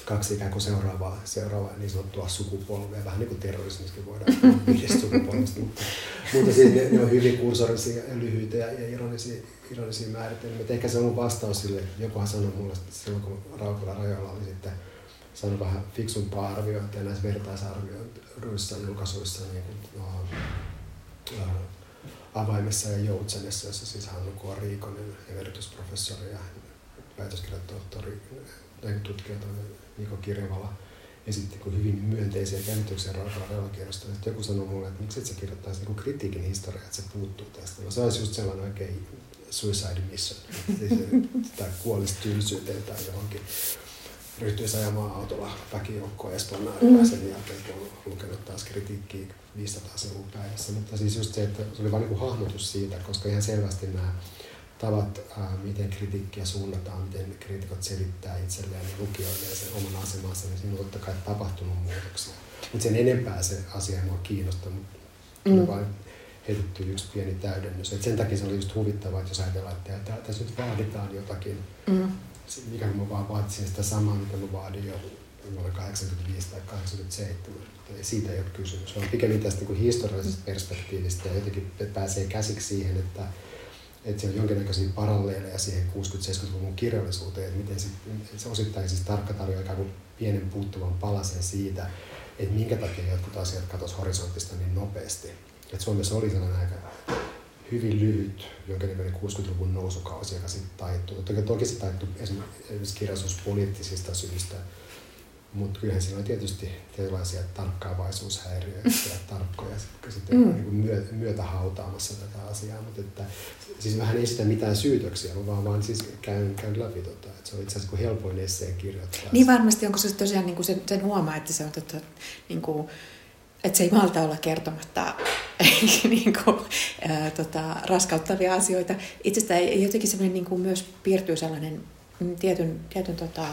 kaksi ikään kuin seuraavaa, seuraavaa niin sanottua sukupolvea, vähän niin kuin terrorismiskin voidaan viidestä sukupolvesta, mutta, mutta siis ne, ne, on hyvin kursorisia ja lyhyitä ja, ja ironisia, ironisia määritelmiä. Ehkä se on mun vastaus sille, jokuhan sanoi mulle silloin, kun Raukula rajoilla oli sitten saanut vähän fiksumpaa arviointia näissä vertaisarvioiduissa julkaisuissa niin kuin, no, äh, avaimessa ja joutsenessa, jossa siis Hannu K. Riikonen, emeritusprofessori ja väitöskirjatohtori, tutkija Niko Kirjavala esitti kuin hyvin myönteisiä käsityksiä Raukala Sitten joku sanoi mulle, että miksi et sä kirjoittaisi niin kritiikin historiaa, että se puuttuu tästä. No se olisi just sellainen oikein suicide mission, tai kuolisi tylsyyteen tai johonkin ryhtyisi ajamaan autolla väkijoukkoa Espoon mm. sen jälkeen, kun on lukenut taas kritiikkiä 500 sivua päivässä. Mutta siis just se, että se oli vain niin hahmotus siitä, koska ihan selvästi nämä tavat, miten kritiikkiä suunnataan, miten kriitikot selittää itselleen ja lukijoille ja sen oman asemansa, niin siinä on totta kai tapahtunut muutoksia. Mutta sen enempää se asia ei mua kiinnosta, mutta mm. vain heitetty yksi pieni täydennys. Et sen takia se oli just huvittavaa, että jos ajatellaan, että tässä nyt vaaditaan jotakin, mm. mikä mä vaan vaatisin sitä samaa, mitä mä vaadin jo vuonna 85 tai 87. Eli siitä ei ole kysymys, vaan pikemmin tästä niin historiallisesta perspektiivistä ja jotenkin pääsee käsiksi siihen, että, että se on jonkinnäköisiä paralleeleja siihen 60-70-luvun kirjallisuuteen, että miten se, se osittain siis tarkka tarjoaa ikään kuin pienen puuttuvan palasen siitä, että minkä takia jotkut asiat katosi horisontista niin nopeasti. Että Suomessa oli sellainen aika hyvin lyhyt jonkinnäköinen 60-luvun nousukausi, joka sitten taittuu. Toki, toki se taittuu esimerkiksi kirjallisuuspoliittisista syistä, mutta kyllähän siinä on tietysti tietynlaisia tarkkaavaisuushäiriöitä ja tarkkoja sitten mm. niin myö, myötä hautaamassa tätä asiaa. Mutta että, siis vähän ei sitä mitään syytöksiä, vaan, vaan siis käyn, käyn läpi. Tota, että se on itse asiassa helpoin esseen kirjoittaa. Niin varmasti, onko se tosiaan niin kuin sen, sen huomaa, että se on tota, niin kuin, että se ei malta olla kertomatta niin kuin, ää, tota, raskauttavia asioita. Itsestä ei, jotenkin semmoinen niin kuin myös piirtyy sellainen mm, tietyn, tietyn tota,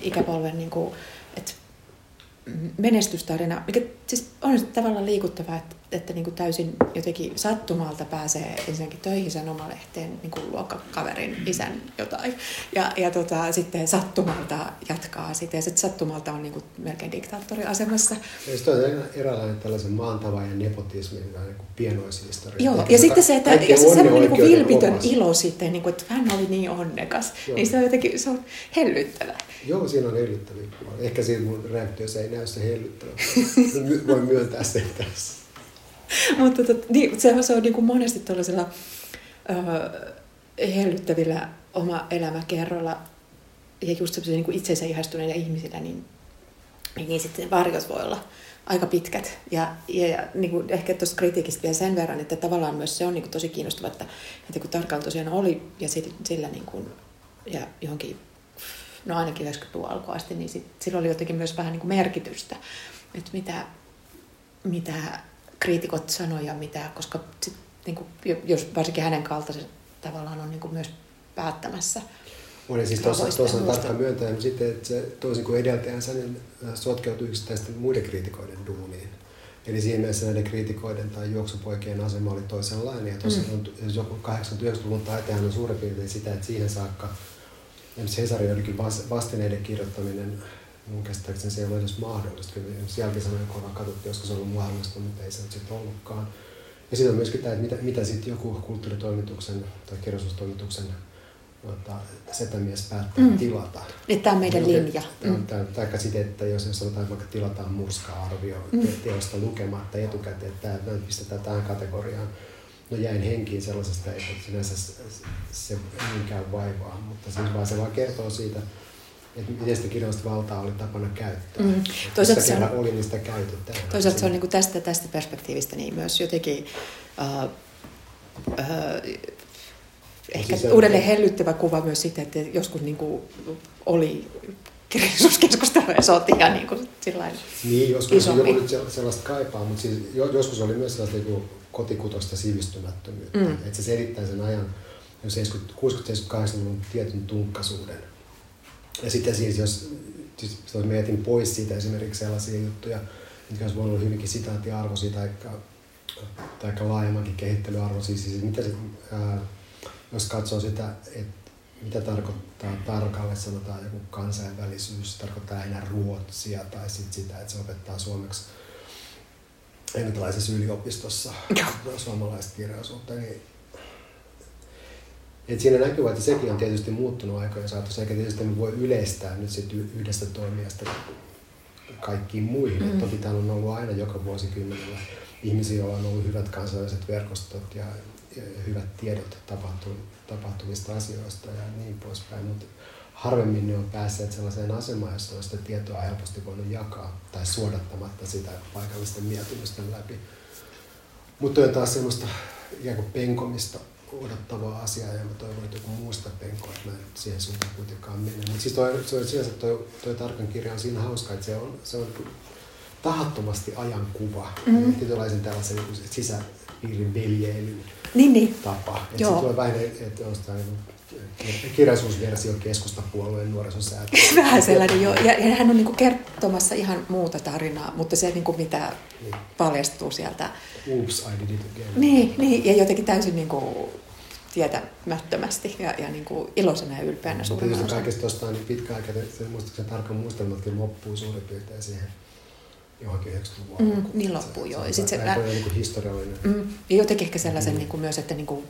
ikäpolven niin kuin, että menestystarina, mikä siis on tavallaan liikuttavaa, että, että niin kuin täysin jotenkin sattumalta pääsee ensinnäkin töihin sen omalehteen niin kuin luokkakaverin isän jotain. Ja, ja tota, sitten sattumalta jatkaa sitä ja sitten sattumalta on niin kuin melkein diktaattoriasemassa. Ja sitten on eräänlainen tällaisen maantavan ja nepotismin niin kuin pienoishistoria. Joo, ja sitten se, että ja se semmoinen niin kuin vilpitön ilo sitten, niin kuin, että hän oli niin onnekas, Joo. niin se on jotenkin se on hellyttävää. Joo, siinä on hellyttäviä Ehkä siinä mun reaktiossa ei näy se hellyttävä. Voin myöntää sen tässä. Mutta niin, se, se on niin kuin monesti tällaisilla uh, hellyttävillä oma elämäkerrolla ja just sellaisilla niin kuin itsensä ihastuneilla ihmisillä, niin, niin, niin sitten varjot voi olla aika pitkät. Ja, ja, ja niin kuin ehkä tuosta kritiikistä vielä sen verran, että tavallaan myös se on niin kuin tosi kiinnostavaa, että, että kun tarkkaan tosiaan oli ja sit, sillä niin kuin, ja johonkin no ainakin 90-luvun alkuun asti, niin sit, sillä oli jotenkin myös vähän niin kuin merkitystä, että mitä, mitä kriitikot sanoi ja mitä, koska sit, niin kuin, jos varsinkin hänen kaltaisen tavallaan on niin kuin myös päättämässä. On siis tuossa, on tarkka myöntää, sitten että se, toisin kuin edeltäjänsä, niin äh, sotkeutui yksittäisten muiden kriitikoiden duuniin. Eli siinä mielessä näiden kriitikoiden tai juoksupoikien asema oli toisenlainen. Ja tuossa mm. on joku 80-90-luvun taitehan on suurin piirtein sitä, että siihen saakka Cesari olikin vastineiden kirjoittaminen, mun käsittääkseni se ei ole edes mahdollista. Kyllä jälkisanojen kohdalla katsottiin, joskus se ollut mahdollista, mutta ei se nyt sitten ollutkaan. Ja sitten on myöskin tämä, että mitä, mitä sitten joku kulttuuritoimituksen tai kirjallisuustoimituksen tuota, setämies päättää mm. tilata. Niin tämä on meidän linja. Mm. Tai sitten, että jos, jos sanotaan, vaikka tilataan murska-arvio mm. teosta lukematta etukäteen, että tämä pistetään tähän kategoriaan, no jäin henkiin sellaisesta, että sinänsä se minkään vaivaa, mutta siis vaan se vaan kertoo siitä, että miten sitä kirjallista valtaa oli tapana käyttää. Mm. Toisaalta se on, oli, niin sitä käytetään. Toisaalta se on niin kuin tästä, tästä perspektiivistä niin myös jotenkin uh, uh, ehkä siis uudelleen hellyttävä kuva myös sitä, että joskus niin kuin oli kirjallisuuskeskustelua ja sotia niin kuin sillain Niin, joskus joku nyt sellaista kaipaa, mutta siis joskus oli myös sellaista niin kuin kotikutosta sivistymättömyyttä. Mm. Että se selittää sen ajan, jos 60-70-80-luvun tietyn tunkkaisuuden. Ja sitten siis, jos, jos mietin pois siitä esimerkiksi sellaisia juttuja, mitkä olisi voinut olla hyvinkin sitaattiarvoisia tai, tai laajemmankin kehittelyarvoisia, siis mitä se, ää, jos katsoo sitä, että mitä tarkoittaa tarkalle, sanotaan joku kansainvälisyys, tarkoittaa enää ruotsia tai sit sitä, että se opettaa suomeksi englantilaisessa yliopistossa suomalaista kirjallisuutta, niin et siinä näkyy, että sekin on tietysti muuttunut aikojen saatossa, eikä tietysti me voi yleistää nyt sit yhdestä toimijasta kaikkiin muihin. Mm. toki täällä on ollut aina joka vuosikymmenellä ihmisiä, joilla on ollut hyvät kansainväliset verkostot ja, ja hyvät tiedot tapahtu, tapahtuvista asioista ja niin poispäin. Mutta harvemmin ne on päässeet sellaiseen asemaan, jossa on sitä tietoa helposti voinut jakaa tai suodattamatta sitä paikallisten mieltymysten läpi. Mutta on taas semmoista ikään kuin penkomista odottavaa asiaa ja mä toivon, että joku muusta penkoa, että mä en siihen suuntaan kuitenkaan mene. Mutta siis toi, se on sinänsä toi, toi tarkan kirja on siinä hauska, että se on, se on tahattomasti ajankuva. Mm-hmm. Tietynlaisen tällaisen sisäpiirin veljeilyn niin, niin. tapa. Että sitten tulee vähän, että on sitä niin kirjallisuusversio keskustapuolueen nuorisosäätiö. Vähän sellainen jo. Ja, ja hän on niin kuin kertomassa ihan muuta tarinaa, mutta se niin kuin mitä niin. paljastuu sieltä. Oops, I did it again. Niin, niin ja jotenkin täysin niin kuin tietämättömästi ja, ja niin kuin iloisena ja ylpeänä suurin Mutta kaikesta tuosta niin pitkä aika, se muistuksen tarkan muistelmatkin loppuu suurin piirtein siihen johonkin 90-luvun mm, Niin loppuu, joo. Ja se, se, se, niin kuin historiallinen. Mm, ja jotenkin ehkä sellaisen mm. niin kuin myös, että niin kuin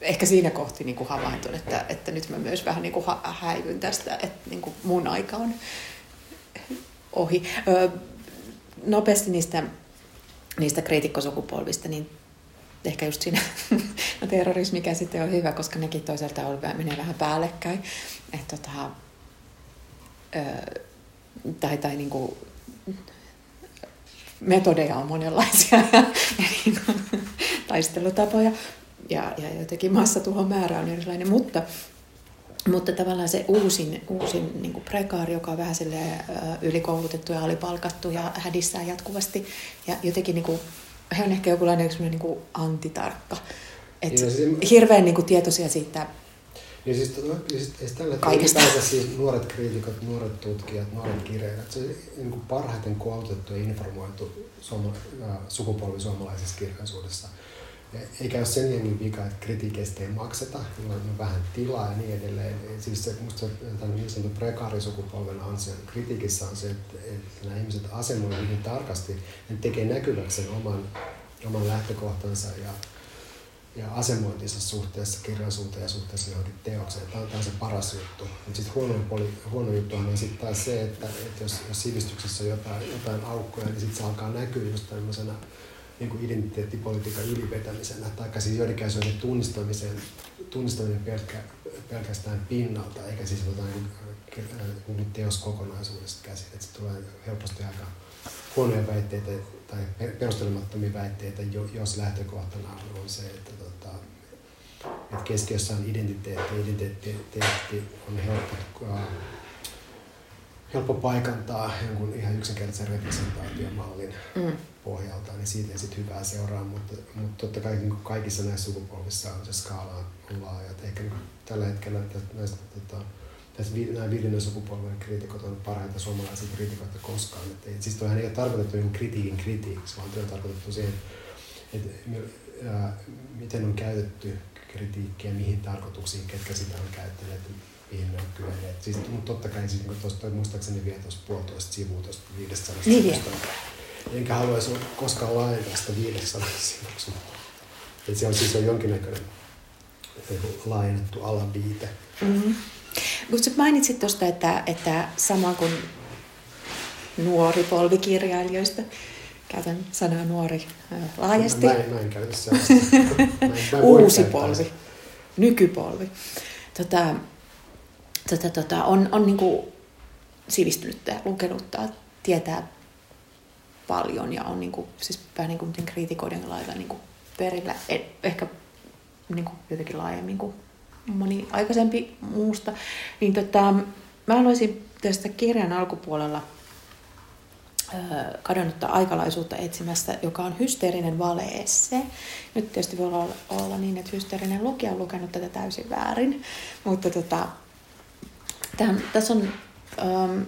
ehkä siinä kohti niin kuin havaintun, että, että nyt mä myös vähän niin kuin häivyn tästä, että niin kuin mun aika on ohi. Ö, nopeasti niistä, niistä kriitikkosukupolvista, niin ehkä just siinä no terrorismikäsite on hyvä, koska nekin toisaalta on, menee vähän päällekkäin. että tota, ö, tai, tai niin kuin, metodeja on monenlaisia niin kuin, taistelutapoja ja, ja jotenkin massatuhon määrä on erilainen, mutta, mutta tavallaan se uusin, uusin niin prekaari, joka on vähän ylikoulutettu ja alipalkattu ja hädissään jatkuvasti ja jotenkin niin kuin, he on ehkä jokinlainen niin kuin antitarkka. Et niin, siis, hirveän niin kuin, tietoisia siitä niin siis, tota, siis, siis tällä Kaikesta. siis nuoret kriitikot, nuoret tutkijat, nuoret kirjailijat, se niin kuin parhaiten koulutettu ja informoitu suoma, sukupolvi suomalaisessa kirjallisuudessa – eikä ole sen jengin vika, että kritiikeistä ei makseta, niillä on vähän tilaa ja niin edelleen. Siis se, musta tämän niin sanotun prekaarisukupolven ansio kritiikissä on se, että, että nämä ihmiset asemoivat hyvin tarkasti, ne tekee näkyväksi sen oman, oman lähtökohtansa ja, ja asemointinsa suhteessa kirjallisuuteen ja suhteessa johonkin teokseen. Tämä on, tämä on se paras juttu. Mutta sitten huono, huono juttu on sitten taas se, että, että jos, jos sivistyksessä on jotain, jotain aukkoja, niin sitten se alkaa näkyä just tämmöisenä niin kuin identiteettipolitiikan ylivetämisenä, tai siis joidenkin asioiden tunnistamisen, tunnistaminen pelkkä, pelkästään pinnalta, eikä siis jotain niin teoskokonaisuudesta käsin. Että se tulee helposti aika huonoja väitteitä tai perustelemattomia väitteitä, jos lähtökohtana on se, että, tota, että keskiössä on identiteetti. Identiteetti on helppo helppo paikantaa jonkun ihan yksinkertaisen representaatiomallin mm. Pohjalta, niin siitä ei sitten hyvää seuraa, mutta, mutta totta kai niin kaikissa näissä sukupolvissa on se skaala on laaja. Et ehkä niin tällä hetkellä näistä, tota, tässä nämä viidennen sukupolven kriitikot on parhaita suomalaisia kriitikoita koskaan. Et ei, siis toihan ei ole tarkoitettu niin kritiikin kritiikiksi, vaan on tarkoitettu siihen, että, että miten on käytetty kritiikkiä, mihin tarkoituksiin, ketkä sitä on käyttäneet, mihin ne on kyenneet. Siis, mutta totta kai siis, niin tuosta, muistaakseni vielä tuosta puolitoista sivua tuosta viidestä niin sivusta. Enkä haluaisi koskaan laajentaa sitä viidestä sivuksi. Että se on siis on jonkinnäköinen laajennettu alaviite. Mm-hmm. Mutta mainitsit tuosta, että, että sama kuin nuori polvi kirjailijoista, käytän sanaa nuori laajasti. Mä, mä, en, mä en käytä Uusi polvi, nykypolvi. Tota, tota, tota, on, on niin kuin sivistynyttä, lukenutta, tietää paljon ja on niin kuin, siis vähän niin kuin kriitikoiden lailla niin kuin perillä, e, ehkä niin kuin jotenkin laajemmin kuin moni aikaisempi muusta. Niin tota, mä haluaisin tästä kirjan alkupuolella kadonnutta aikalaisuutta etsimästä, joka on hysteerinen valeesse. Nyt tietysti voi olla, olla niin, että hysteerinen lukija on lukenut tätä täysin väärin, mutta tota, tässä on, ähm,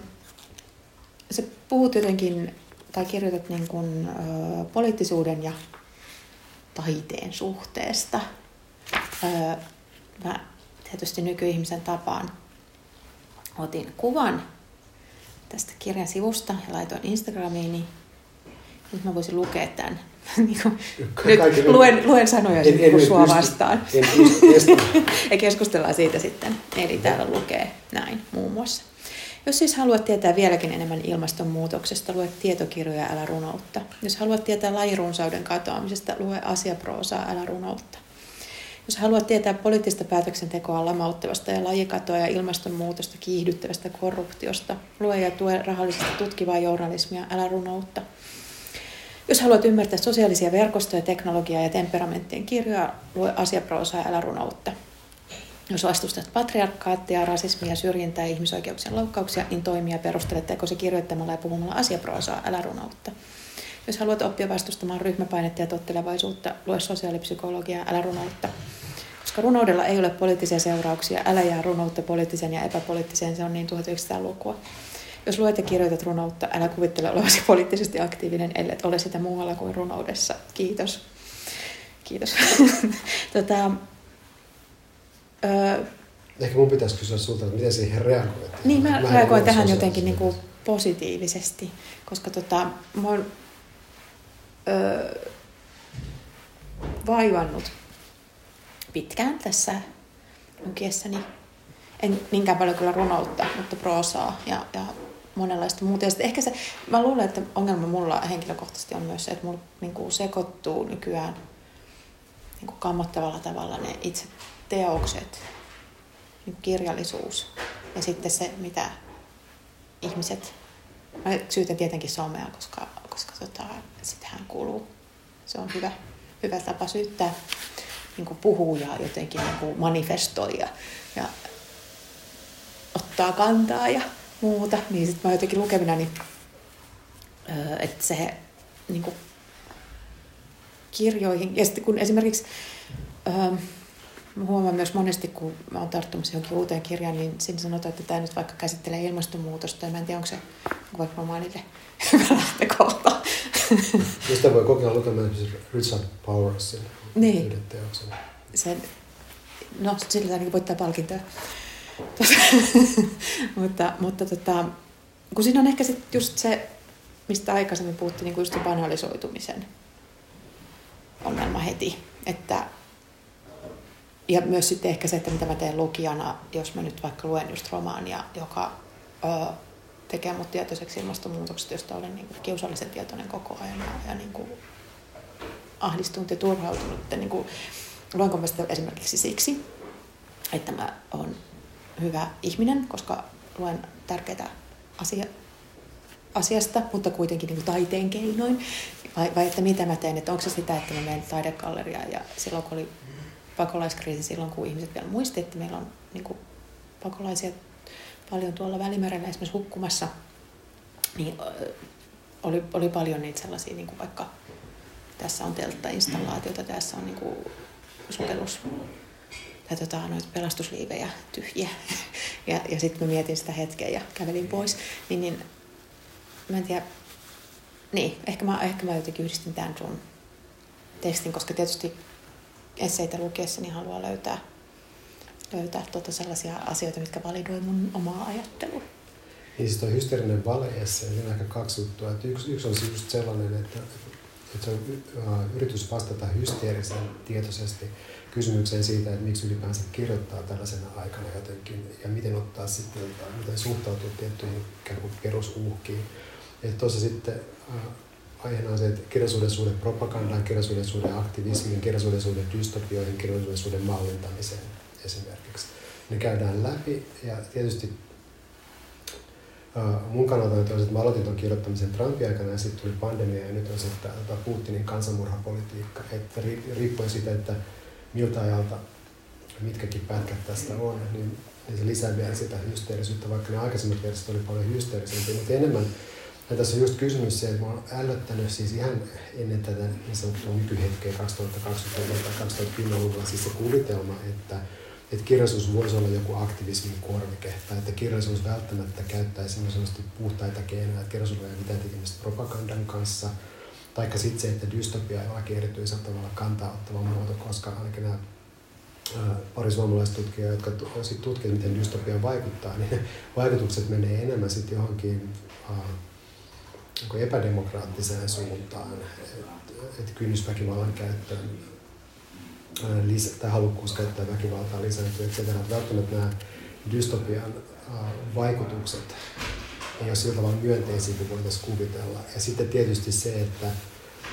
se puhut jotenkin, tai kirjoitat niin kuin, äh, poliittisuuden ja taiteen suhteesta. Äh, mä tietysti nykyihmisen tapaan otin kuvan tästä kirjan sivusta ja laitoin Instagramiin, niin nyt mä voisin lukea tämän. niin kuin, nyt luen, luen sanoja en, en, en, sua vastaan. En, ja keskustellaan siitä sitten. Eli täällä lukee näin muun muassa. Jos siis haluat tietää vieläkin enemmän ilmastonmuutoksesta, lue tietokirjoja, älä runoutta. Jos haluat tietää lajirunsauden katoamisesta, lue asiaproosaa, älä runoutta. Jos haluat tietää poliittista päätöksentekoa lamauttavasta ja lajikatoa ja ilmastonmuutosta kiihdyttävästä korruptiosta, lue ja tue rahallisesti tutkivaa journalismia, älä runoutta. Jos haluat ymmärtää sosiaalisia verkostoja, teknologiaa ja temperamenttien kirjoja, lue asiaproosaa älä runoutta. Jos vastustat patriarkaattia, rasismia, syrjintää ja ihmisoikeuksien loukkauksia, niin toimia perustele tekosi kirjoittamalla ja puhumalla asiaproosaa, älä runoutta. Jos haluat oppia vastustamaan ryhmäpainetta ja tottelevaisuutta, lue sosiaalipsykologiaa, älä runoutta. Koska runoudella ei ole poliittisia seurauksia, älä jää runoutta poliittisen ja epäpoliittiseen, se on niin 1900-lukua. Jos luet ja kirjoitat runoutta, älä kuvittele olevasi poliittisesti aktiivinen, ellei ole sitä muualla kuin runoudessa. Kiitos. Kiitos. tota, öö, Ehkä mun pitäisi kysyä sulta, että miten siihen reagoit. Niin, mä, mä reagoin tähän jotenkin niin kuin positiivisesti, koska tota, mä oon öö, vaivannut pitkään tässä lukiessani. En niinkään paljon kyllä runoutta, mutta proosaa ja, ja monenlaista muuta. Ja ehkä se, mä luulen, että ongelma mulla henkilökohtaisesti on myös se, että mulla niin kuin sekoittuu nykyään niin kuin kammottavalla tavalla ne itse teokset, niin kirjallisuus ja sitten se, mitä ihmiset, mä syytän tietenkin somea, koska, koska tota, sitähän kuuluu, se on hyvä, hyvä tapa syyttää, niin kuin puhuu ja jotenkin niin kuin ja, ottaa kantaa ja muuta, niin sitten mä jotenkin lukemina, niin, että se niin kirjoihin, ja sitten kun esimerkiksi Mä huomaan myös monesti, kun mä oon tarttumassa johonkin uuteen kirjaan, niin siinä sanotaan, että tämä nyt vaikka käsittelee ilmastonmuutosta, ja mä en tiedä, onko se vaikka romaanille hyvä lähtökohta. Mistä voi kokeilla lukemaan Richard Powersin niin. teoksen. Sen, no, sillä ainakin voittaa palkintoa. mutta mutta tota, kun siinä on ehkä sit just se, mistä aikaisemmin puhuttiin, niin kuin just se banalisoitumisen ongelma heti. Että ja myös sitten ehkä se, että mitä mä teen lukijana, jos mä nyt vaikka luen just romaania, joka ö, tekee mut tietoiseksi ilmastonmuutoksesta, josta olen niin kuin kiusallisen tietoinen koko ajan ja, ja niin kuin ahdistunut ja turhautunut. Että niin kuin, luenko mä sitä esimerkiksi siksi, että mä oon hyvä ihminen, koska luen tärkeitä asia, asiasta, mutta kuitenkin niin kuin taiteen keinoin. Vai, vai että mitä mä teen, että onko se sitä, että mä menen taidegalleriaan ja silloin kun oli pakolaiskriisi silloin, kun ihmiset vielä muisti, että meillä on niin kuin, pakolaisia paljon tuolla Välimerellä esimerkiksi hukkumassa, niin oli, oli paljon niitä sellaisia, niin kuin vaikka tässä on telttainstallaatiota, tässä on niin kuin sukellus tai tota, noita pelastusliivejä tyhjiä. ja, ja sitten mä mietin sitä hetkeä ja kävelin pois. Niin, niin mä en tiedä, niin, ehkä mä, ehkä mä jotenkin yhdistin tämän sun tekstin, koska tietysti esseitä niin haluaa löytää, löytää tuota sellaisia asioita, mitkä validoi mun omaa ajattelua. Niin siis tuo hysteerinen vale-esse, on aika kaksi juttua. Että yksi, yksi on just sellainen, että, että se on yritys vastata hysteerisen tietoisesti kysymykseen siitä, että miksi ylipäänsä kirjoittaa tällaisena aikana jotenkin ja miten ottaa sitten, miten suhtautua tiettyihin ikään kuin perusuhkiin. Että tuossa sitten aiheena on se, että kirjallisuuden suhde propagandaan, kirjallisuuden aktivismiin, kirjallisuuden dystopioihin, kirjallisuuden mallintamiseen esimerkiksi. Ne käydään läpi ja tietysti mun kannalta on että mä aloitin tuon kirjoittamisen Trumpin aikana ja sitten tuli pandemia ja nyt on se, että Putinin kansanmurhapolitiikka. Että riippuen siitä, että miltä ajalta mitkäkin pätkät tästä on, niin, niin se lisää vielä sitä hysteerisyyttä, vaikka ne aikaisemmat versiot oli paljon hysteerisempiä, mutta enemmän ja tässä on just kysymys se, että mä oon ällöttänyt siis ihan ennen tätä niin sanottua nykyhetkeä 2020 tai 2010-luvulla siis se kuvitelma, että, että kirjallisuus voisi olla joku aktivismin korvike, tai että kirjallisuus välttämättä käyttäisi sellaisesti puhtaita keinoja, että kirjallisuus ei mitään tekemistä propagandan kanssa, taikka sitten se, että dystopia on aika erityisellä tavalla kantaa ottava muoto, koska ainakin nämä pari suomalaistutkijaa, jotka tutkivat, miten dystopia vaikuttaa, niin vaikutukset menee enemmän sitten johonkin niin epädemokraattiseen suuntaan, että et kynnysväkivallan käyttöön lisä, tai halukkuus käyttää väkivaltaa lisääntyy, etc. Välttämättä nämä dystopian vaikutukset ei ole sillä tavalla myönteisiä kuin voitaisiin kuvitella. Ja sitten tietysti se, että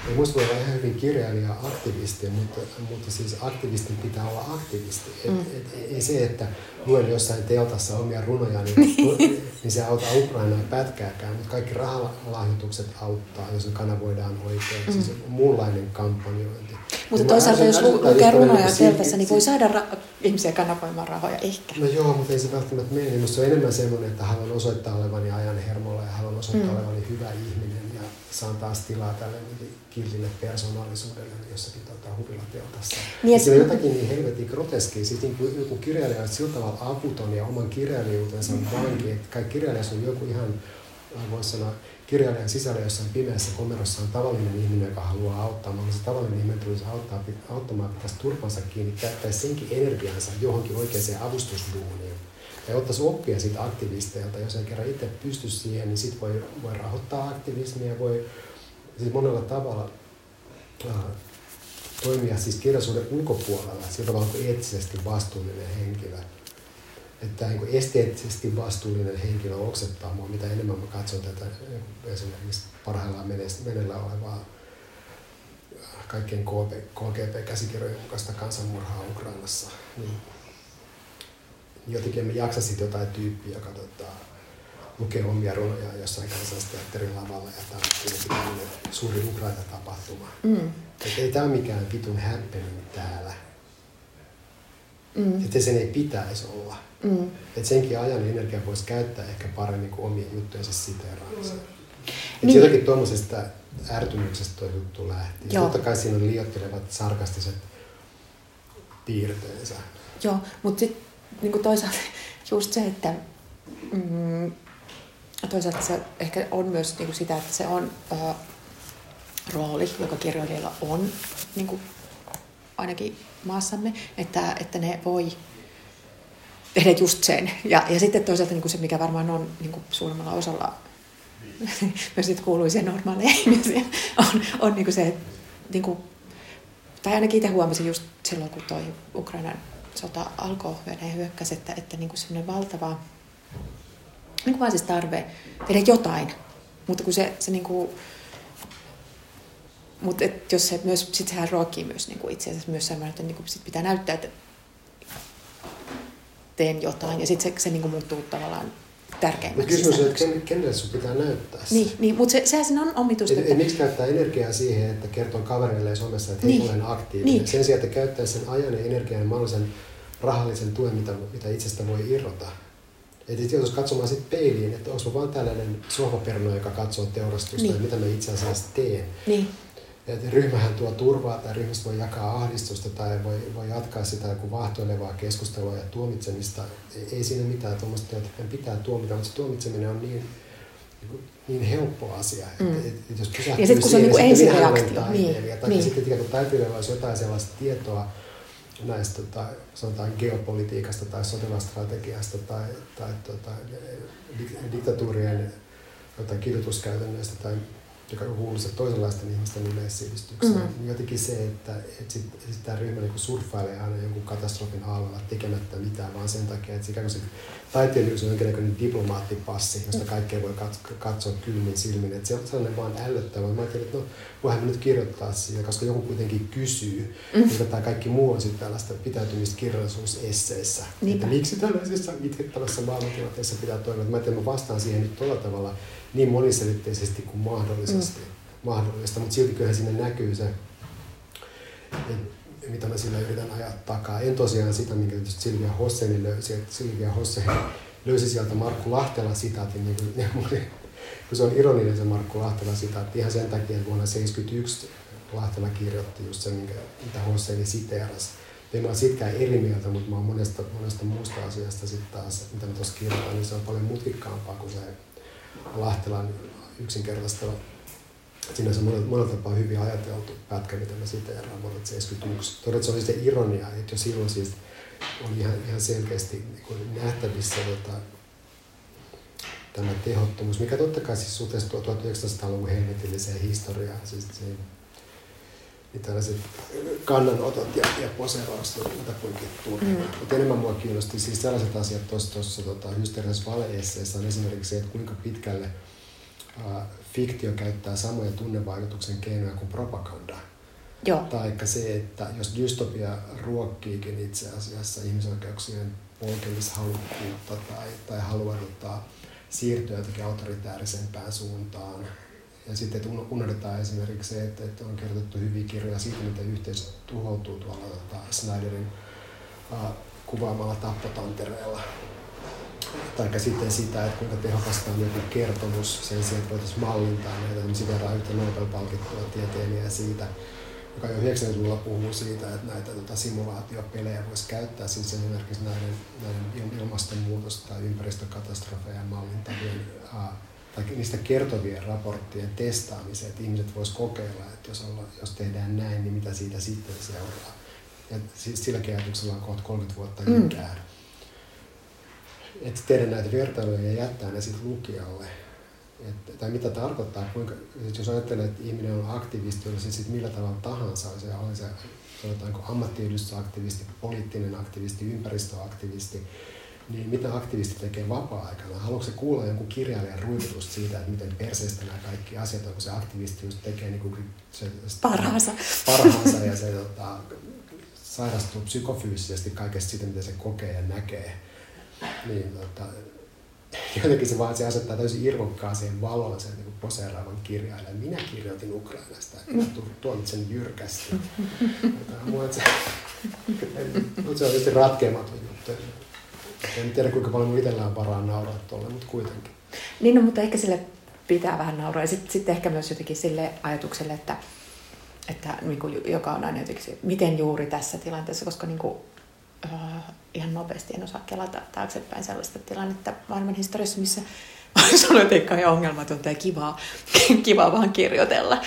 ja musta voi olla ihan hyvin kirjailija aktivisti, mutta, mutta siis aktivistin pitää olla aktivisti. Et, mm. et, ei se, että luen jossain teltassa omia runoja, niin, niin se auttaa Ukrainaa pätkääkään, mutta kaikki rahalahjoitukset auttaa, jos ne kanavoidaan oikein. Mm. Siis muunlainen kampanjointi. Mutta toisaalta jos lukee runoja teltassa, niin voi saada ra- ihmisiä kanavoimaan rahoja ehkä. No joo, mutta ei se välttämättä mene. Minusta se on enemmän semmoinen, että haluan osoittaa olevani ajan hermolla ja haluan osoittaa mm. olevani hyvä ihminen. Saan taas tilaa tälle niin kiltille persoonallisuudelle jossakin tota, huvilateotassa. Niin, ja siinä on jotakin niin helvetin groteskia. Siis niin kuin joku kirjailija on sillä tavalla avuton ja oman kirjailijuutensa vanki, että kaikki kirjailijat on joku ihan, voisi sanoa, kirjailijan sisällä jossain pimeässä komerossa on tavallinen ihminen, joka haluaa auttaa. Mä se tavallinen ihminen tulisi auttaa, auttamaan, pitäisi turpansa kiinni, käyttäisi senkin energiansa johonkin oikeaan avustusduuniin. Ja ottaisi oppia siitä aktivisteilta, jos ei kerran itse pysty siihen, niin sitten voi, voi rahoittaa aktivismia, voi siis monella tavalla äh, toimia siis kirjallisuuden ulkopuolella, sillä tavalla kuin eettisesti vastuullinen henkilö. Että niin esteettisesti vastuullinen henkilö oksettaa mua, mitä enemmän mä katson tätä esimerkiksi parhaillaan menellä olevaa kaikkien KGP-käsikirjojen mukaista kansanmurhaa Ukrainassa, niin jotenkin me jaksa sitten jotain tyyppiä, joka tota, lukee omia runoja jossain kansallisteatterin lavalla ja tämä on tämmöinen suuri Ukraina-tapahtuma. Mm. Että ei tämä ole mikään vitun happening täällä. Mm. Että sen ei pitäisi olla. Mm. Että senkin ajan energia voisi käyttää ehkä paremmin kuin omien juttujensa siteeraamiseen. Mm. Niin. Jotenkin tuommoisesta ärtymyksestä tuo juttu lähti. Joo. Totta kai siinä on liioittelevat sarkastiset piirteensä. Joo, mutta sitten niin toisaalta just se, että mm, toisaalta se ehkä on myös niin kuin sitä, että se on ö, rooli, joka kirjoilijalla on niin kuin ainakin maassamme, että, että ne voi tehdä just sen. Ja, ja sitten toisaalta niin kuin se, mikä varmaan on niin kuin suurimmalla osalla myös niitä kuuluisia normaaleja ihmisiä, on, on niin kuin se, niin kuin, tai ainakin itse huomasin just silloin, kun toi Ukrainan sota alkoi, Venäjä hyökkäsi, että, että niin kuin semmoinen valtava niin kuin vaan siis tarve tehdä jotain. Mutta kun se, se niin kuin, mutta et jos se myös, sit sehän ruokkii myös niin kuin itse asiassa myös semmoinen, että niin kuin sit pitää näyttää, että teen jotain. Ja sitten se, se niin kuin muuttuu tavallaan tärkeimmäksi. Kysymys on, että kenelle sun pitää näyttää? Niin, niin mutta se, sehän on omituista. Että... Miksi käyttää energiaa siihen, että kertoo kavereille somessa, että hei, niin. olen aktiivinen. Niin. Sen sijaan, että käyttää sen ajan ja energian ja mahdollisen rahallisen tuen, mitä, mitä itsestä voi irrota. Että joutuisi katsomaan sitten peiliin, että onko vaan tällainen sohvaperno, joka katsoo teurastusta niin. ja mitä mä itse asiassa teen. Niin. Et ryhmähän tuo turvaa tai ryhmästä voi jakaa ahdistusta tai voi, voi jatkaa sitä joku vahtoilevaa keskustelua ja tuomitsemista. Ei, ei siinä mitään tuommoista, että pitää tuomita, mutta se tuomitseminen on niin, niin helppo asia. Mm. Et, et, jos ja sitten kun se on niin ensireaktio. Niin, tai niin. sitten kun taiteilijalla olisi jotain sellaista tietoa näistä tota, sanotaan geopolitiikasta tai sotilastrategiasta tai, tai tota, diktatuurien kidutuskäytännöistä tai joka kuuluu toisenlaisten ihmisten yleissivistykseen. Mm-hmm. Niin jotenkin se, että, että sit, sit tämä ryhmä niin surffailee aina jonkun katastrofin aallolla tekemättä mitään, vaan sen takia, että ikään kuin se taiteilijuus on jonkinlainen diplomaattipassi, josta kaikkea voi katsoa kylmin silmin. Että se on sellainen vaan ällöttävä. Mä ajattelin, että no, voihan me nyt kirjoittaa siitä, koska joku kuitenkin kysyy. Mm. hmm tämä kaikki muu on sitten tällaista pitäytymistä kirjallisuusesseissä. Että miksi tällaisessa itkettävässä maailmantilanteessa pitää toimia. Mä ajattelin, että mä vastaan siihen nyt tuolla tavalla niin moniselitteisesti kuin mahdollisesti, mm. mahdollista, mutta silti kyllähän sinne näkyy se, mitä mä sillä yritän ajaa takaa. En tosiaan sitä, minkä tietysti Silvia Hosseni löysi, että Silvia Hosseni löysi sieltä Markku Lahtela sitaatin, niin kuin, kun se on ironinen se Markku Lahtela sitaatti, ihan sen takia, että vuonna 1971 Lahtela kirjoitti just sen, minkä, mitä Hosseni siteerasi. En ole sitkään eri mieltä, mutta mä oon monesta, monesta muusta asiasta sitten taas, mitä mä tuossa kirjoitan, niin se on paljon mutkikkaampaa kuin se Lahtelan yksinkertaistava sinänsä monella, monella tapaa hyvin ajateltu pätkä, mitä mä siteeraan vuodelta 71. Todella se oli se ironia, että jo silloin siis oli ihan, ihan selkeästi niin nähtävissä tota, tämä tehottomuus, mikä totta kai siis suhteessa 1900-luvun helvetilliseen historiaan, siis se, niin tällaiset kannanotot ja, ja poseeraukset on kuitenkin turhaa. Mm. Mutta enemmän mua kiinnosti siis sellaiset asiat tuossa tota, hysteerisessä valeesseessa on esimerkiksi se, että kuinka pitkälle ää, fiktio käyttää samoja tunnevaikutuksen keinoja kuin propaganda. Joo. Taikka se, että jos dystopia ruokkiikin itse asiassa ihmisoikeuksien polkemishalukkuutta tai, tai haluaa siirtyä jotenkin autoritäärisempään suuntaan, ja sitten että unohdetaan esimerkiksi se, että, että on kirjoitettu hyviä kirjoja siitä, miten yhteisö tuhoutuu tuolla tota, Snyderin uh, kuvaamalla tappotantereella. tai sitten sitä, että kuinka tehokasta on joku kertomus sen sijaan, että voitaisiin mallintaa näitä. Niin sitä yhtä Nobel-palkittua tieteilijää siitä, joka jo 90-luvulla puhuu siitä, että näitä tota, simulaatiopelejä voisi käyttää siis esimerkiksi näiden, näiden ilmastonmuutosta tai ympäristökatastrofeja mallintavien tai niistä kertovien raporttien testaamiseen, että ihmiset vois kokeilla, että jos, olla, jos tehdään näin, niin mitä siitä sitten seuraa. Ja silläkin ajatuksella on kohta 30 vuotta mm. ikään. Että tehdä näitä vertailuja ja jättää ne sitten lukijalle. Et, tai mitä tarkoittaa, kuinka, jos ajattelee, että ihminen on aktivisti, on se sitten millä tavalla tahansa, se on se sanotaanko ammattiyhdistysaktivisti, poliittinen aktivisti, ympäristöaktivisti, niin mitä aktivisti tekee vapaa-aikana? Haluatko se kuulla jonkun kirjailijan ruivutusta siitä, että miten perseestä nämä kaikki asiat on, kun se aktivisti just tekee niin kuin se, parhaansa. parhaansa ja se tota, sairastuu psykofyysisesti kaikesta siitä, mitä se kokee ja näkee. Niin, tota, jotenkin se vaan se asettaa täysin irvokkaaseen valoon sen niin poseeraavan kirjailijan. Minä kirjoitin Ukrainasta, tuomitsen jyrkästi. Mutta se, se on tietysti ratkeamaton juttu. En tiedä kuinka paljon mun itsellä on varaa nauraa tuolle, mutta kuitenkin. Niin, no, mutta ehkä sille pitää vähän nauraa. Ja sitten sit ehkä myös jotenkin sille ajatukselle, että, että niin kuin, joka on aina jotenkin, miten juuri tässä tilanteessa, koska niin kuin, äh, ihan nopeasti en osaa kelata taaksepäin sellaista tilannetta maailman historiassa, missä sonetiikka on ongelmatonta ja kivaa, kivaa vaan kirjoitella.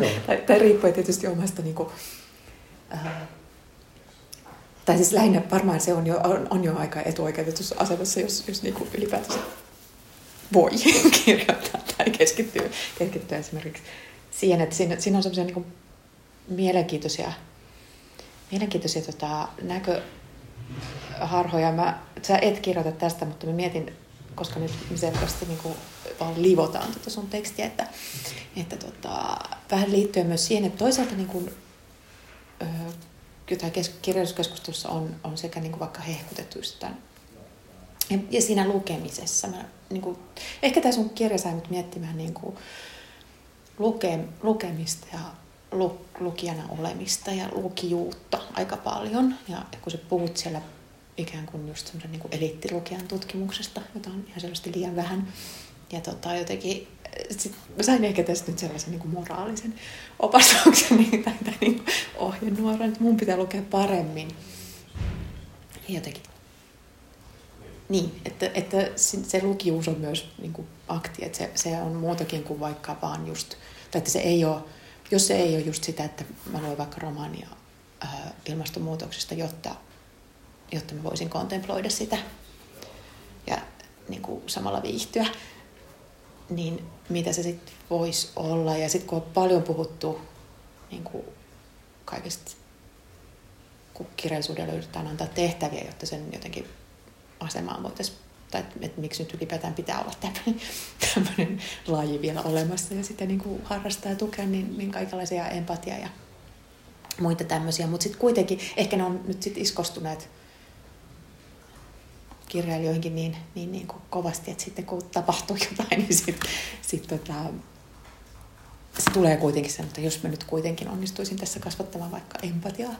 No, tai, tai riippuen tietysti omasta niin kuin, äh, tai siis lähinnä varmaan se on jo, on, on jo aika etuoikeutetussa asemassa, jos, jos niin kuin ylipäätänsä voi kirjoittaa tai keskittyä, keskittyä esimerkiksi siihen, että siinä, siinä on semmoisia niin mielenkiintoisia, mielenkiintoisia tota, näköharhoja. Mä, sä et kirjoita tästä, mutta mä mietin, koska nyt selvästi niin kuin, vaan livotaan tuota sun tekstiä, että, että tota, vähän liittyen myös siihen, että toisaalta niin kuin, ö, tai kirjallisuuskeskustelussa on, on sekä niin kuin vaikka hehkutettu tämän, ja, ja siinä lukemisessa. Mä, niin kuin, ehkä tässä on kirja sai nyt miettimään niin kuin, luke, lukemista ja lu, lukijana olemista ja lukijuutta aika paljon. Ja, ja kun sä puhut siellä ikään kuin just semmoisen niin eliittilukijan tutkimuksesta, jota on ihan selvästi liian vähän. Ja tota, jotenkin sit mä sain ehkä tästä nyt sellaisen niin kuin moraalisen opastuksen niin, tai, tai niin ohjenuoran, että mun pitää lukea paremmin. Jotenkin. Niin, että, että se lukijuus on myös niin kuin akti, että se, se on muutakin kuin vaikka vaan just, tai että se ei ole, jos se ei ole just sitä, että mä luen vaikka romaania ää, ilmastonmuutoksesta, jotta, jotta mä voisin kontemploida sitä ja niin kuin samalla viihtyä, niin mitä se sitten voisi olla. Ja sitten kun on paljon puhuttu niin kuin kaikista, kun kirjallisuudelle yritetään antaa tehtäviä, jotta sen jotenkin asemaan voitaisiin, tai että et miksi nyt ylipäätään pitää olla tämmöinen, tämmöinen laji vielä olemassa ja sitten niin kuin harrastaa ja tukea, niin, niin kaikenlaisia empatia ja muita tämmöisiä. Mutta sitten kuitenkin, ehkä ne on nyt sitten iskostuneet kirjailijoihinkin niin, niin, niin kuin kovasti, että sitten kun tapahtuu jotain, niin sitten sit tota, se tulee kuitenkin sen, että jos mä nyt kuitenkin onnistuisin tässä kasvattamaan vaikka empatiaa